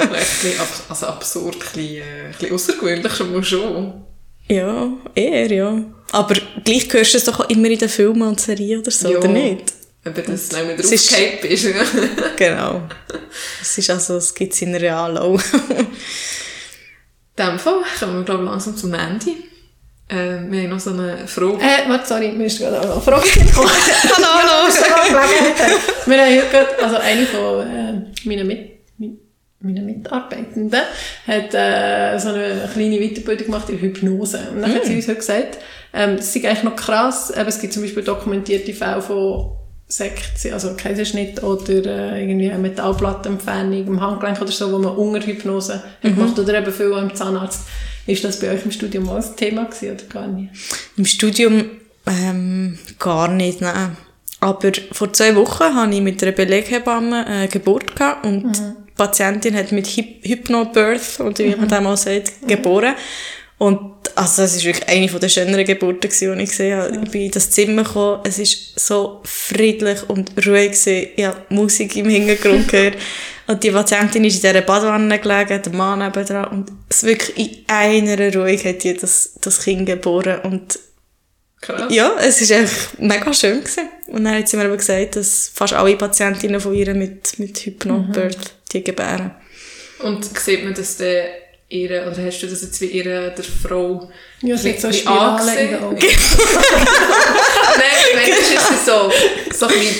ein bisschen also absurd, ein bisschen, äh, ein bisschen außergewöhnlich schon schon. ja, eher, ja. Aber gleich hörst du es doch immer in den Filmen und Serien oder so, Ja. oder nicht? Wenn du das nicht mehr ist- draufgehypt bist. ja. Genau. Es ist also, es gibt es in real auch. In dem Fall kommen wir, glaube ich, langsam zum Ende. Ähm, wir haben noch so eine Frage. Äh, warte, sorry, mir ist gerade auch noch eine Frage gekommen. hallo, hallo. Wir haben heute gerade, also eine von äh, meinen, Mit, meinen Mitarbeitenden hat äh, so eine kleine Weiterbildung gemacht in Hypnose. Und dann hat sie uns heute gesagt, ähm, das ist eigentlich noch krass, eben, es gibt zum Beispiel dokumentierte Fälle von Sektion, also Kaiserschnitt oder äh, irgendwie eine Metallplattenentfernung im Handgelenk oder so, wo man unter Hypnose hat gemacht oder eben viel am Zahnarzt. Ist das bei euch im Studium auch ein Thema gewesen oder gar nicht? Im Studium ähm, gar nicht, nein. Aber vor zwei Wochen hatte ich mit einer Beleghebamme eine Geburt gehabt und die Patientin hat mit Hyp Hypnobirth, oder wie man das mal sagt, geboren. Und also es war wirklich eine der schöneren Geburten, die ich gesehen habe. Ich bin in das Zimmer gekommen, es war so friedlich und ruhig. Gewesen. Ich habe Musik im Hintergrund gehört. Und die Patientin ist in dieser Badewanne gelegen, der Mann nebendran. Und es wirklich in einer Ruhe hat die das, das Kind geboren. Und Krass. ja, es war echt mega schön. Gewesen. Und dann hat sie mir aber gesagt, dass fast alle Patientinnen von ihr mit, mit Hypnobirth die gebären. Und sieht man das dann ihre, oder hast du das jetzt wie ihre, der Frau Ja, es hat so Spirale in den Augen. Nein, das ist so, so ein bisschen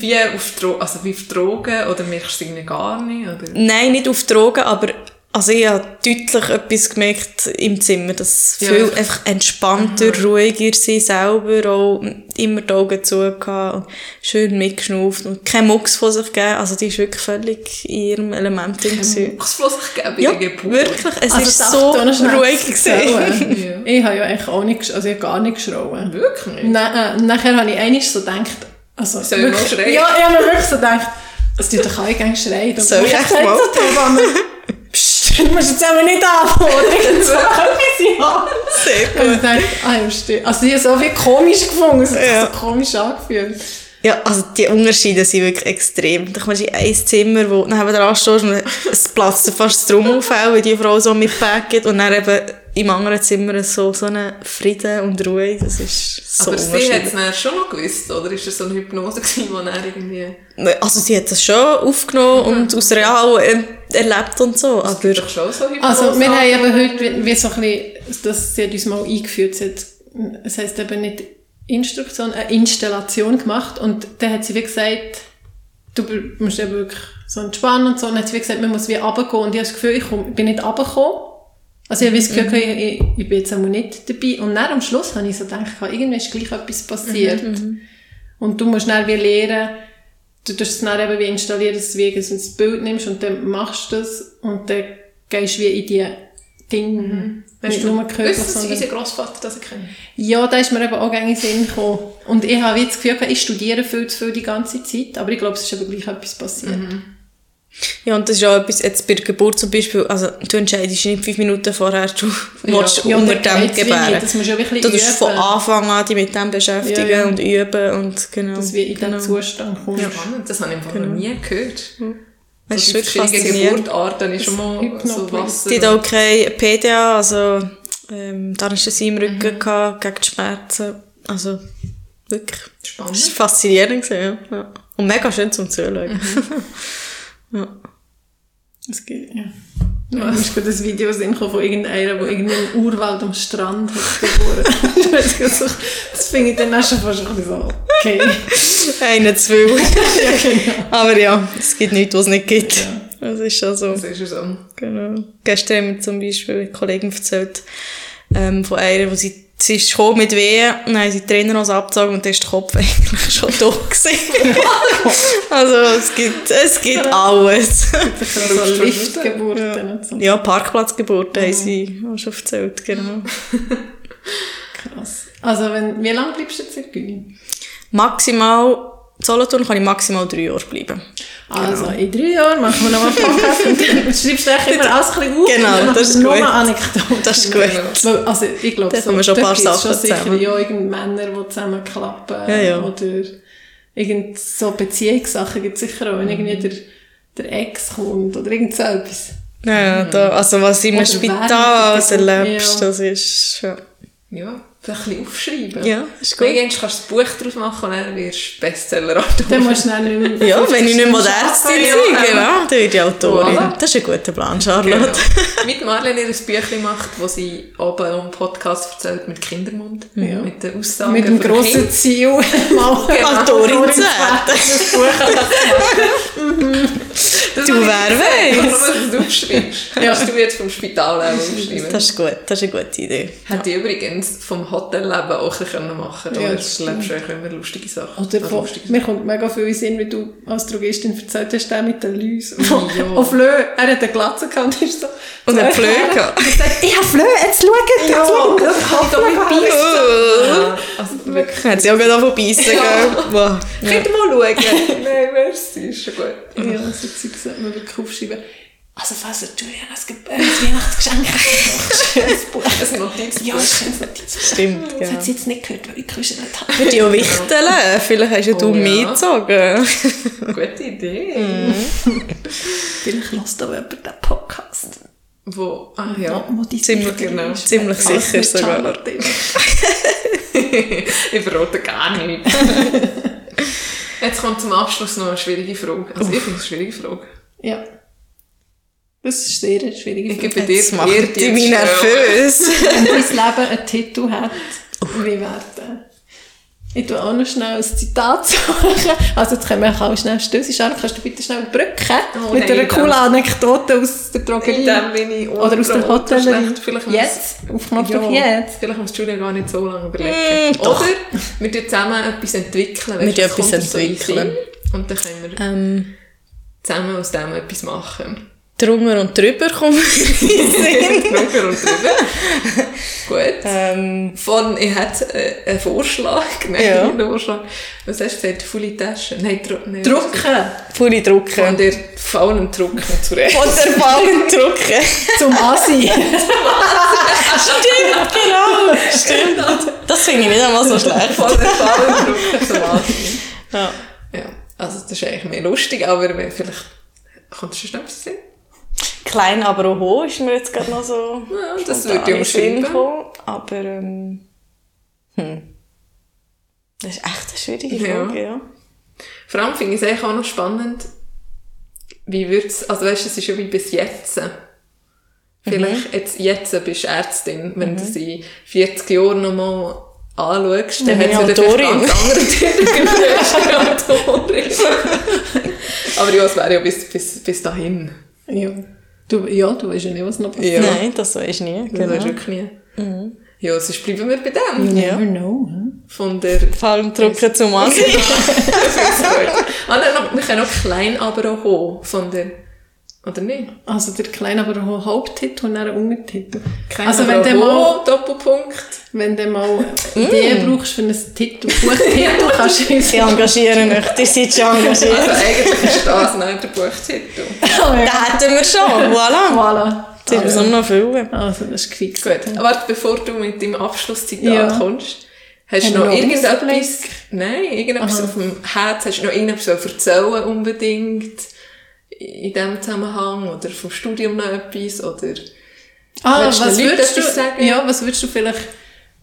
wie auf, Dro also wie auf Drogen, oder merkst du es irgendwie gar nicht, oder? Nein, nicht auf Drogen, aber also ich habe deutlich etwas gemerkt im Zimmer, dass Ja, viel einfach- entspannter, ruhiger sie selber, auch immer die Augen zu gehabt und schön mitgeschnauft und kein Mucks von sich gegeben. Also die ist wirklich völlig in ihrem Element gewesen. Muss bloß sich geben bei Ja, Geburt. wirklich. Es Also ist so ruhig gewesen. Ich habe ja eigentlich auch nicht, also ich habe gar nicht geschrauen. Wirklich? Na, äh, nachher habe ich einmal so gedacht, also Soll ich mal schreien? Ja, ich habe mir wirklich so gedacht, es tut doch alle gerne schreien. Und Soll ich echt mal? Psst, du musst jetzt aber nicht anfangen. Irgend so etwas, ja. Sehr Und gut. ich dachte, ah, ja, stimmt. Also ich habe so viel komisch gefunden, es hat sich Ja. so komisch angefühlt. Ja, also die Unterschiede sind wirklich extrem. Da kommst du in ein Zimmer, wo neben dran stehst und es platzt fast das Trommelfell, weil die Frau so mitpackt und dann eben im anderen Zimmer so, so eine Frieden und Ruhe. Das ist so Aber sie hat es schon noch gewusst, oder? Ist das so eine Hypnose gewesen, wo er irgendwie... Also sie hat das schon aufgenommen und aus real er erlebt und so, Es aber doch schon so Hypnose. Also wir haben eben heute wie, wie so ein bisschen, das, sie hat uns mal eingeführt, sie hat, es heisst eben nicht Instruktion, eine Installation gemacht und dann hat sie wie gesagt, du musst eben wirklich so entspannen und so, und dann hat sie wie gesagt, man muss wie runtergehen und ich habe das Gefühl, ich bin nicht runtergekommen, Also ich habe das Gefühl, gehabt, ich, ich, ich bin jetzt einmal nicht dabei. Und dann am Schluss habe ich so gedacht, irgendwie ist gleich etwas passiert. Und du musst dann wie lernen, du tust es dann eben wie installieren, dass du wie ein Bild nimmst und dann machst du das und dann gehst du wie in die Dinge, nicht nur körperlich, Wisst ihr, sondern... unser Grossvater das ich kenne? Ja, da ist mir eben auch in den Sinn gekommen. Und ich habe wie das Gefühl, ich studiere viel zu viel die ganze Zeit, aber ich glaube, es ist eben gleich etwas passiert. Ja, und das ist auch etwas, jetzt bei der Geburt zum Beispiel, also du entscheidest nicht fünf Minuten vorher, du willst Ja, unter dann dem gebären. das musst du ja wirklich Du musst von. Anfang an dich mit dem beschäftigen Ja, ja. und üben und genau. Dass wir in genau. diesen Zustand kommen. Spannend, das habe ich einfach noch nie gehört. Das ist die wirklich faszinierend. Geburtarten ist schon mal so. Wasser. Die hat auch keine PDA, also ähm, da ist sie im Rücken Mhm. gehabt, gegen die Schmerzen. Also wirklich. Spannend. Das war faszinierend. gewesen, Ja. Ja. Und mega schön zum Zuschauen. Mhm. ja. Es gibt, ja. Ja, mir ist gerade ein Video sehen von irgendeiner, der irgendwie im Urwald am Strand hat geboren. Gar nicht, das finde ich dann auch schon fast ein bisschen so, okay. Einen zu viel. ja, genau. Aber ja, es gibt nichts, was es nicht gibt. Das ist schon so. Das ist ja so. Genau. Gestern haben mir zum Beispiel eine Kollegin erzählt, ähm, von einer, wo sie, sie ist gekommen mit Wehen, und dann haben sie die Trainer noch abgezogen und dann ist der Kopf eigentlich schon da gewesen. also, es gibt, es gibt alles. So Liftgeburten und so. ja, Parkplatzgeburten haben sie auch schon erzählt, genau. Krass. Also, wenn, wie lange bleibst du jetzt in Güni? Maximal, Solothurn kann ich maximal drei Jahre bleiben. Also, in drei Jahren machen wir noch einen Podcast und dann schreibst du immer alles ein auf. Genau, das ist nur gut. Anekdoten. Das ist gut. Weil, Also, ich glaube, kommen wir schon ein paar Sachen schon sicher zusammen. ja, irgend Männer, die zusammenklappen. Ja, ja. Oder irgend so Beziehungssachen gibt es sicher auch, wenn irgendwie der, der Ex kommt oder irgend so etwas. Ja, da, also was im Spital alles erlebst, ja. das ist, ja. Ja, ein bisschen aufschreiben. Ja, ist gut. Irgendwann kannst du ein Buch daraus machen und dann wirst du bestseller Dann musst du dann nicht mehr... Ja, wenn ich nicht mehr Ärztin Ja, bin, ähm, genau, dann werde ich Autorin. Voilà. Das ist ein guter Plan, Charlotte. Genau. Mit Marlene ihr ein Büchlein macht, wo sie oben im Podcast erzählt mit Kindermund. Ja. Mit den Aussagen Mit dem grossen. Ziel, mal Autorin zu werden. Das Das Du, wer weiß. du aufschreibst. Kannst du jetzt vom Spitalleben aufschreiben. Das ist gut, das ist eine gute Idee. Hätte ich übrigens vom Hotelleben auch bisschen machen können. Ja, Ja, das du lebst eigentlich immer lustige Sachen. Oder Also von, lustige mir kommt mega viel in Sinn, wie du als Drogistin erzählt hast, der mit den Läusen. Ja. Auf Flö, er hat eine Glatze gehabt und ist so... Und so einen Flö gehabt. Und sagt, ich habe Flö, jetzt schaut, jetzt Ja, schaut. das kann ich doch mit Oh. Ja, also wirklich. Hat sie auch gerade angefangen beißen, gell? Wow. Könnt ihr mal schauen? Nein, merci, ist schon gut. Ja, so Zeug sollte man wirklich aufschreiben. Also, falls du Julian ein Ge- äh, ein Weihnachtsgeschenk hast, schönes Buch. Ein Notizbuch. Ja, ein schönes Notizbuch. Stimmt, Das genau. hat sie jetzt nicht gehört, weil ich gewischelt habe. Würde ich auch wichteln. Vielleicht hast ja du Oh, ja. mitgezogen. Gute Idee. Vielleicht lässt auch jemand den Podcast. Wo? Ah ja. Wo die Ziemlich genau. ist. Ziemlich sicher sogar. Ich verrate gar nicht. Jetzt kommt zum Abschluss noch eine schwierige Frage. Also ich finde es eine schwierige Frage. Ja. Das ist sehr eine schwierige Ich Frage. gebe dir Jetzt macht mich stellen. nervös. Wenn dein Leben einen Titel hat, wie wäre der? Ich tue auch noch schnell ein Zitat suchen. Also jetzt können wir auch schnell stößen. Charlotte, kannst du bitte schnell brücken? Oh, mit nein, einer coolen dann- Anekdote aus der Drogerie. Dem bin ich Oder aus der Hotellerie. Jetzt? Auf Knopfdruck Ja, jetzt? Vielleicht muss Julia gar nicht so lange überlegen. Mm, doch. Oder wir tun zusammen etwas entwickeln. Wir tun etwas so entwickeln. Sinn Und dann können wir ähm, zusammen aus dem etwas machen. Drunter und drüber kommen Drüber und drüber. Gut. ähm, Von, ich hätte äh, einen Vorschlag. Nein, Ja. einen Vorschlag. Was hast du gesagt? Volle Tasche? Nein, Dru nein Drucken. Von drucken. der faulen Drucken zurecht. Von der Ballen drucken. Zum Asi. Stimmt, genau. Stimmt. Das finde ich nicht einmal so schlecht. Von der faulen Drucken zum Anziehen. Ja. Ja, also das ist eigentlich mehr lustig, aber vielleicht kommt es schon schnell Sinn. Klein, aber auch hoch ist mir jetzt gerade noch so. Ja, das würde ich umschreiben. Aber, ähm, hm. Das ist echt eine schwierige Ja. Frage, ja. Vor allem finde ich es eigentlich auch noch spannend, wie wird's, also weißt du, es ist ja wie bis jetzt. Vielleicht jetzt, jetzt bist du Ärztin, wenn du sie in 40 Jahren nochmal anschaust, dann hat ich wieder Autorin. ganz andere Autorin. Aber ja, es wäre ja bis, bis, bis dahin. ja. Du, ja, du weißt ja nicht, was noch passiert. Ja. Nein, das weisst du nie. Das Genau. weisst du wirklich nie. Ja, sonst bleiben wir bei dem. You Ja. never know. hm? Von der... Vor allem drücken zum Ansehen. ah, nein, wir können auch klein aber auch hoch. Von der... Oder nicht? Also der kleine, aber auch Haupttitel und dann ein Untertitel. Klein also aber wenn du auch mal, Doppelpunkt. wenn du mal Ideen brauchst für einen Titel, Buchtitel, kannst du uns Sie engagieren euch, ihr seid schon Also engagiert. eigentlich ist das nicht der Buchtitel. Oh, ja. Den hätten wir schon, voilà. Voilà. Jetzt müssen wir noch füllen. Also das ist gefixt. Gut, warte, bevor du mit deinem Abschlusszitat Ja. kommst. Hast du noch noch irgendetwas, nein, irgendetwas auf dem Herz, hast du noch irgendetwas zu erzählen unbedingt in diesem Zusammenhang oder vom Studium noch etwas oder Ah, was würdest du, sagen? ja, was würdest du vielleicht,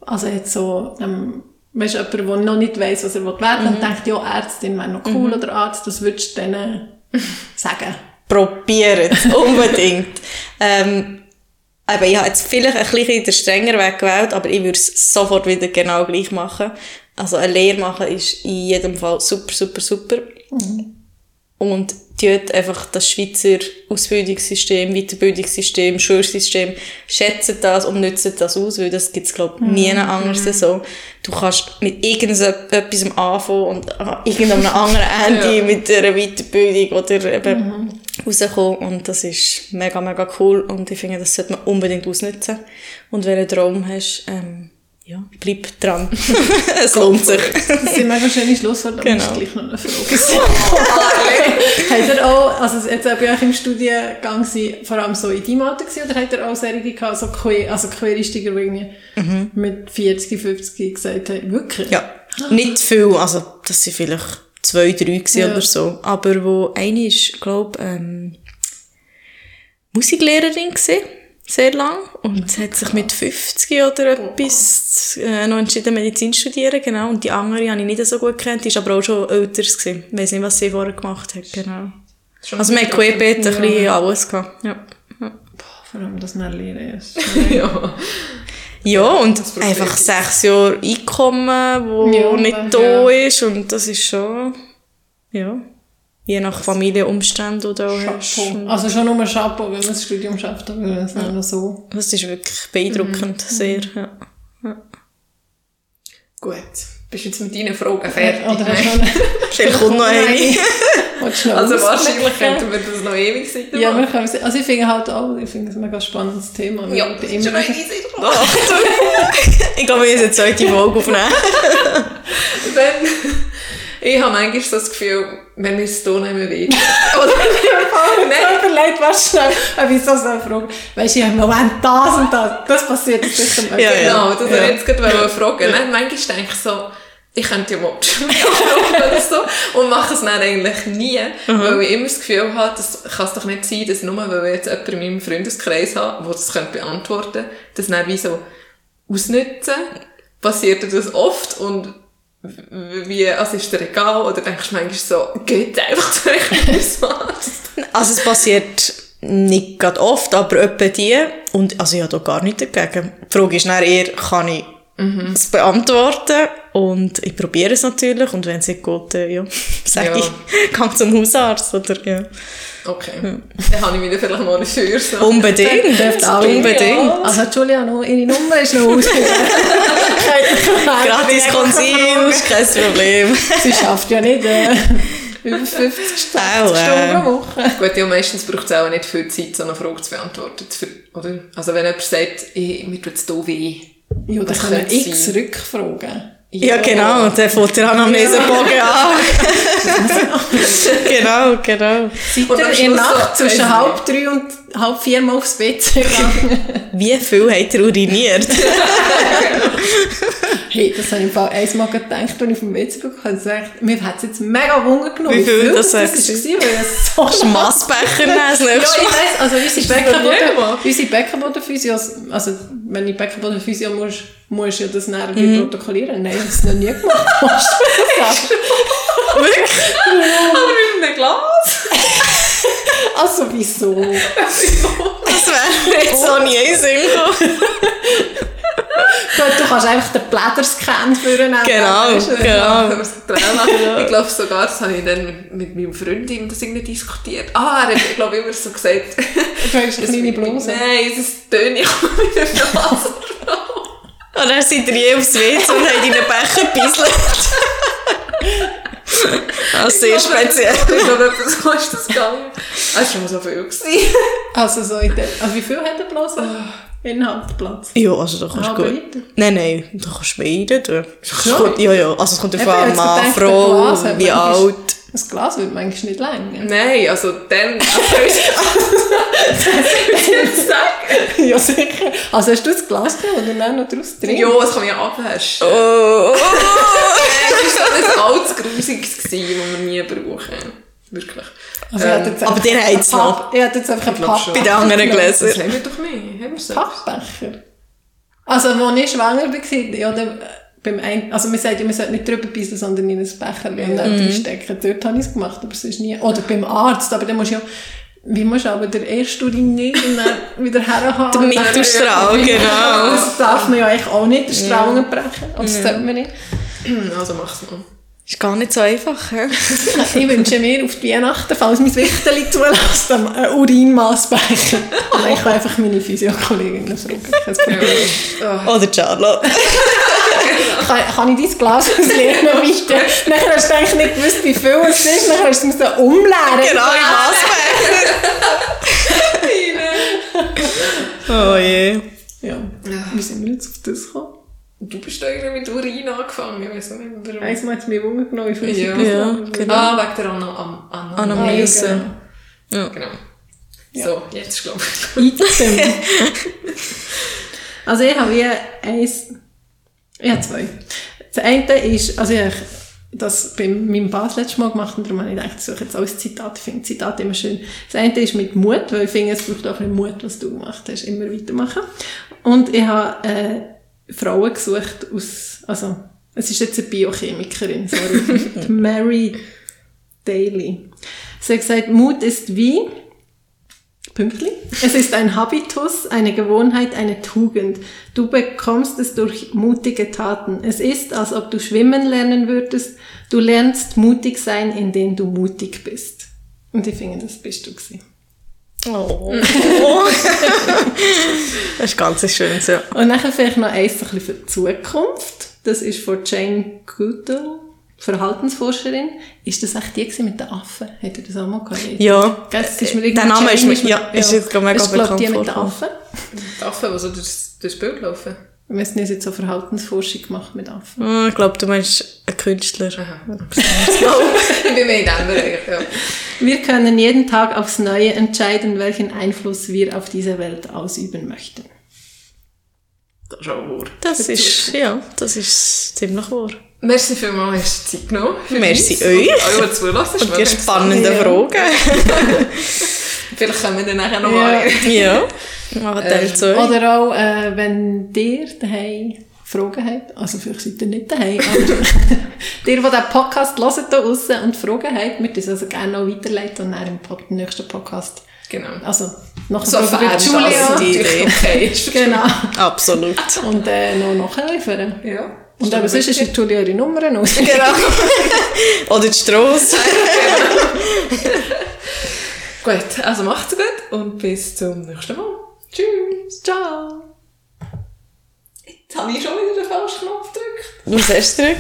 also jetzt so, ähm, weißt du, jemand, der noch nicht weiss, was er werden will und denkt, ja, Ärztin wäre noch cool oder Arzt, das würdest du denen sagen? Probiert unbedingt. ähm, aber ich habe jetzt vielleicht ein bisschen den strengeren Weg gewählt, aber ich würde es sofort wieder genau gleich machen. Also eine Lehre machen ist in jedem Fall super, super, super. Und tut einfach das Schweizer Ausbildungssystem, Weiterbildungssystem, Schulsystem, schätzen das und nutzen das aus, weil das gibt's glaub ich, nie anders so. Du kannst mit irgendetwas anfangen und an irgendeinem anderen Ende mit einer Weiterbildung oder eben rauskommen und das ist mega, mega cool und ich finde, das sollte man unbedingt ausnutzen. Und wenn du einen Traum hast, ähm, ja, bleib dran. es lohnt sich. Das sind mega schöne Schlussworte, aber Genau. genau. gleich noch eine Frage. habt ihr auch, also jetzt auch bei euch im Studiengang vor allem so in deinem Alter gewesen, oder habt ihr auch solche gehabt, so queer, also Quereinsteiger, die irgendwie mit 40, 50 gesagt haben, wirklich? Ja, nicht viel, also das sind vielleicht zwei, drei Ja. oder so. Aber wo eine ist, glaube ähm, Musiklehrerin gewesen, sehr lang und hat sich mit 50 oder etwas äh, noch entschieden, Medizin zu studieren, genau. Und die andere habe ich nicht so gut kennt, die ist aber auch schon älter gewesen. Ich weiss nicht, was sie vorher gemacht hat, genau. Also wir haben ein bisschen alles gehabt, ja. ja. Vor allem das Lehren ist. ja. Ja, und einfach sechs Jahre Einkommen, wo Ja, nicht ja. da ist. Und das ist schon, ja, je nach Familienumständen, die du auch hast. Also schon nur Chapeau, wenn man das Studium schafft, aber es noch so. Das ist wirklich beeindruckend, sehr, ja. Gut, bist du jetzt mit deinen Fragen fertig? Oder du noch Vielleicht kommt noch eine. Also wahrscheinlich könnten wir das noch ewig sein. Ja, wir können, also ich finde halt auch, ich finde es ein mega spannendes Thema. ja, ich das ist schon easy. ich glaube, wir müssen eine zweite Folge aufnehmen. Wenn, ich habe manchmal so das Gefühl, wenn wir es hier nehmen will. Oder, Nein, überlegt, was schnell, ob ich so so eine Frage. Weißt du, ich habe im Moment das und das. Das passiert sicher mal. Ja, ja. Genau, das Ja. ja. jetzt gerade fragen. Nein, manchmal denke ich so, ich könnte ja mal oder so und mache es dann eigentlich nie, weil ich immer das Gefühl habe, das kann es doch nicht sein, dass nur weil ich jetzt jemanden in meinem Freundeskreis habe, der das könnte beantworten könnte, das dann wie so ausnutzen, passiert das oft und wie, also ist dir egal oder denkst du manchmal so, geht einfach zu euch? Also es passiert nicht gerade oft, aber etwa die. Und also ich habe da gar nichts dagegen. Die Frage ist dann eher, kann ich es beantworten? Und ich probiere es natürlich. Und wenn es nicht geht, dann, ja, sage Ja. ich, geh zum Hausarzt. Oder, ja. Okay, dann habe ich wieder vielleicht mal eine. So. Unbedingt, unbedingt. Also Julia, noch, ihre Nummer ist noch ausgegeben. Gratis Konsil, kein Problem. Sie schafft ja nicht äh, über 50 Auch, Stunden äh. pro Woche. Gut, ja, meistens braucht es auch nicht viel Zeit, so eine Frage zu beantworten. Für, oder? Also wenn jemand sagt, ich, mir tut es hier weh. Ja, da Was können könnte x? Rückfragen. Ja, genau, und dann fängt der Anamnesebogen an. genau, genau. Seid am ihr in der Nacht so, zwischen weiss halb drei und halb vier mal aufs Bett gegangen? Wie viel hat er uriniert? hey, das habe ich im Fall einmal gedacht, als ich vom WC bekommen habe. gesagt, Mir hat es jetzt mega Wunder genommen. Wie viel das das war, du? weil es so Kannst du Massbecher nehmen das Ja, ich weiss, also unsere Beckenboden, unsere Beckenbodenphysios, also wenn ich Beckenbodenphysio muss, musst du ja das nachher Mhm. protokollieren. Nein, ich habe es noch nie gemacht. Kannst du das sagen? Aber in einem Glas? Also wieso? Das wäre jetzt so nie in du kannst einfach den Blätter-Scan führen. Genau, weißt du? genau. Ich glaube sogar, das habe ich dann mit, mit meinem Freund ihm das irgendwie diskutiert. Ah, er hat, glaube ich, immer so gesagt... Du trägst eine kleine Bluse. Nein, es ist Töne, ich wieder nach Nase. Und dann ihr je aufs WC und habt in den Becher gebisselt. Ah, sehr speziell. Ich glaube, etwas so ist das gegangen. Es war schon so viel. Gewesen. Also, so in der, also wie viel hat der Bluse? Inhaltsplatz. Ja, also da kannst Ah, du aber gut. weiter? Nein, nein, da kannst du mehr rein tun. Es Schon? kommt- Ja, ja, also es kommt Eben, davon an, jetzt Mann, gedacht, der Frau, Glas hat wie manchmal- alt. Das Glas wird manchmal nicht länger. Nein, also dann... sagen. ja, sicher. Also hast du das Glas genommen oder dann noch draus drin? Ja, das kann man ja abwaschen. Oh, Es war so ein altes Grusiges, gewesen, das wir nie brauchen. Wirklich. Also hätte jetzt aber einfach den einen hat's noch. Papp- Ich hätte jetzt einfach einen glaub schon. Papp bei den anderen Das Gläsern. haben wir doch mehr. Haben wir so? Pappbecher. Also, als ich schwanger war, ja, dann, beim ein, also man sagt ja, man sollte nicht drüber beißen, sondern in ein Becher und dann Mhm. reinstecken. Dort habe ich es gemacht, aber sonst nie. Oder beim Arzt, aber dann musst du ja, wie musst du aber den ersten Urin nicht und dann wieder herhaben. Der Mittelstrahl, genau. Das darf man ja eigentlich auch nicht, den Strahl brechen. Oder das sollte man nicht. Also mach's mal. Ist gar nicht so einfach, hä? Ich wünsche mir auf die Weihnachten, falls mein Wichterli zulässt, einen Urinmaßbecher. Und ich kann einfach meine Physiokollegin fragen. Oder Charlotte. Kann, kann ich dein Glas ausleeren noch weiter? Nachher hast du eigentlich nicht gewusst, wie viel es ist. Nachher hast du es umleeren. genau, im Maßbecher. oh je. Ja. Wie sind wir jetzt auf das gekommen? Du bist irgendwie mit Urin angefangen. Ich weiß auch nicht warum. Einmal hat es mich Wunder genommen, wie viel Ja. Ja, genau. Ah, wegen der Anna An Anna Anamnese. Ja. Genau. So, jetzt glaube ich. Item. also ich habe wie eins, ich habe zwei. Das eine ist, also ich habe das bei meinem Bas letztes Mal gemacht und darum habe ich gedacht, ich suche jetzt alles Zitat. Ich finde Zitat immer schön. Das eine ist mit Mut, weil ich finde, es braucht auch ein Mut, was du gemacht hast, immer weitermachen. Und ich habe äh, Frauen gesucht aus, also es ist jetzt eine Biochemikerin, sorry, Mary Daly. Sie hat gesagt, Mut ist wie, Pünktlich. Es ist ein Habitus, eine Gewohnheit, eine Tugend. Du bekommst es durch mutige Taten. Es ist, als ob du schwimmen lernen würdest. Du lernst mutig sein, indem du mutig bist. Und ich finde, das bist du gewesen. Oh. das ist ganz schön so. Und nachher vielleicht noch eins ein bisschen für die Zukunft. Das ist von Jane Goodall, Verhaltensforscherin. Ist das echt die gewesen mit den Affen? Hat ihr das auch mal gehört? Ja. Das ist mir Der Name ist Jane mir- ja, ist jetzt gerade mega Das ist, die bekannt mit den. Affen. Die Affen, die so durchs, durchs Bild laufen. Wir haben jetzt so Verhaltensforschung gemacht mit Affen. Oh, ich glaube, du meinst einen Künstler. ich bin mehr in diesem Bereich, ja. Wir können jeden Tag aufs Neue entscheiden, welchen Einfluss wir auf diese Welt ausüben möchten. Das ist auch wahr. Das ist, ja, das ist ziemlich wahr. Merci vielmals, hast du Zeit genommen. Merci uns. euch. Und alle, die zulassen. Und die spannenden Ja. Fragen. Vielleicht kommen wir dann nachher noch mal. Ja. ja. Machen Teil 2. Oder auch, äh, wenn ihr daheim Fragen habt, also vielleicht seid ihr nicht daheim, aber ihr, die diesen Podcast hört hier draussen und Fragen habt, wir das also gerne noch weiterleiten und dann im Pod nächsten Podcast, Genau. also noch So Frage fern, Julia. dass die Idee. okay. Genau. Absolut. Und äh, noch nachliefern. Ja. Und aber sonst ist Julia ihre Nummer aus. Genau. Oder die Strasse. Gut, also macht's gut und bis zum nächsten Mal. Tschüss. Ciao. Jetzt habe ich schon wieder den falschen Knopf gedrückt. Was hast du gedrückt?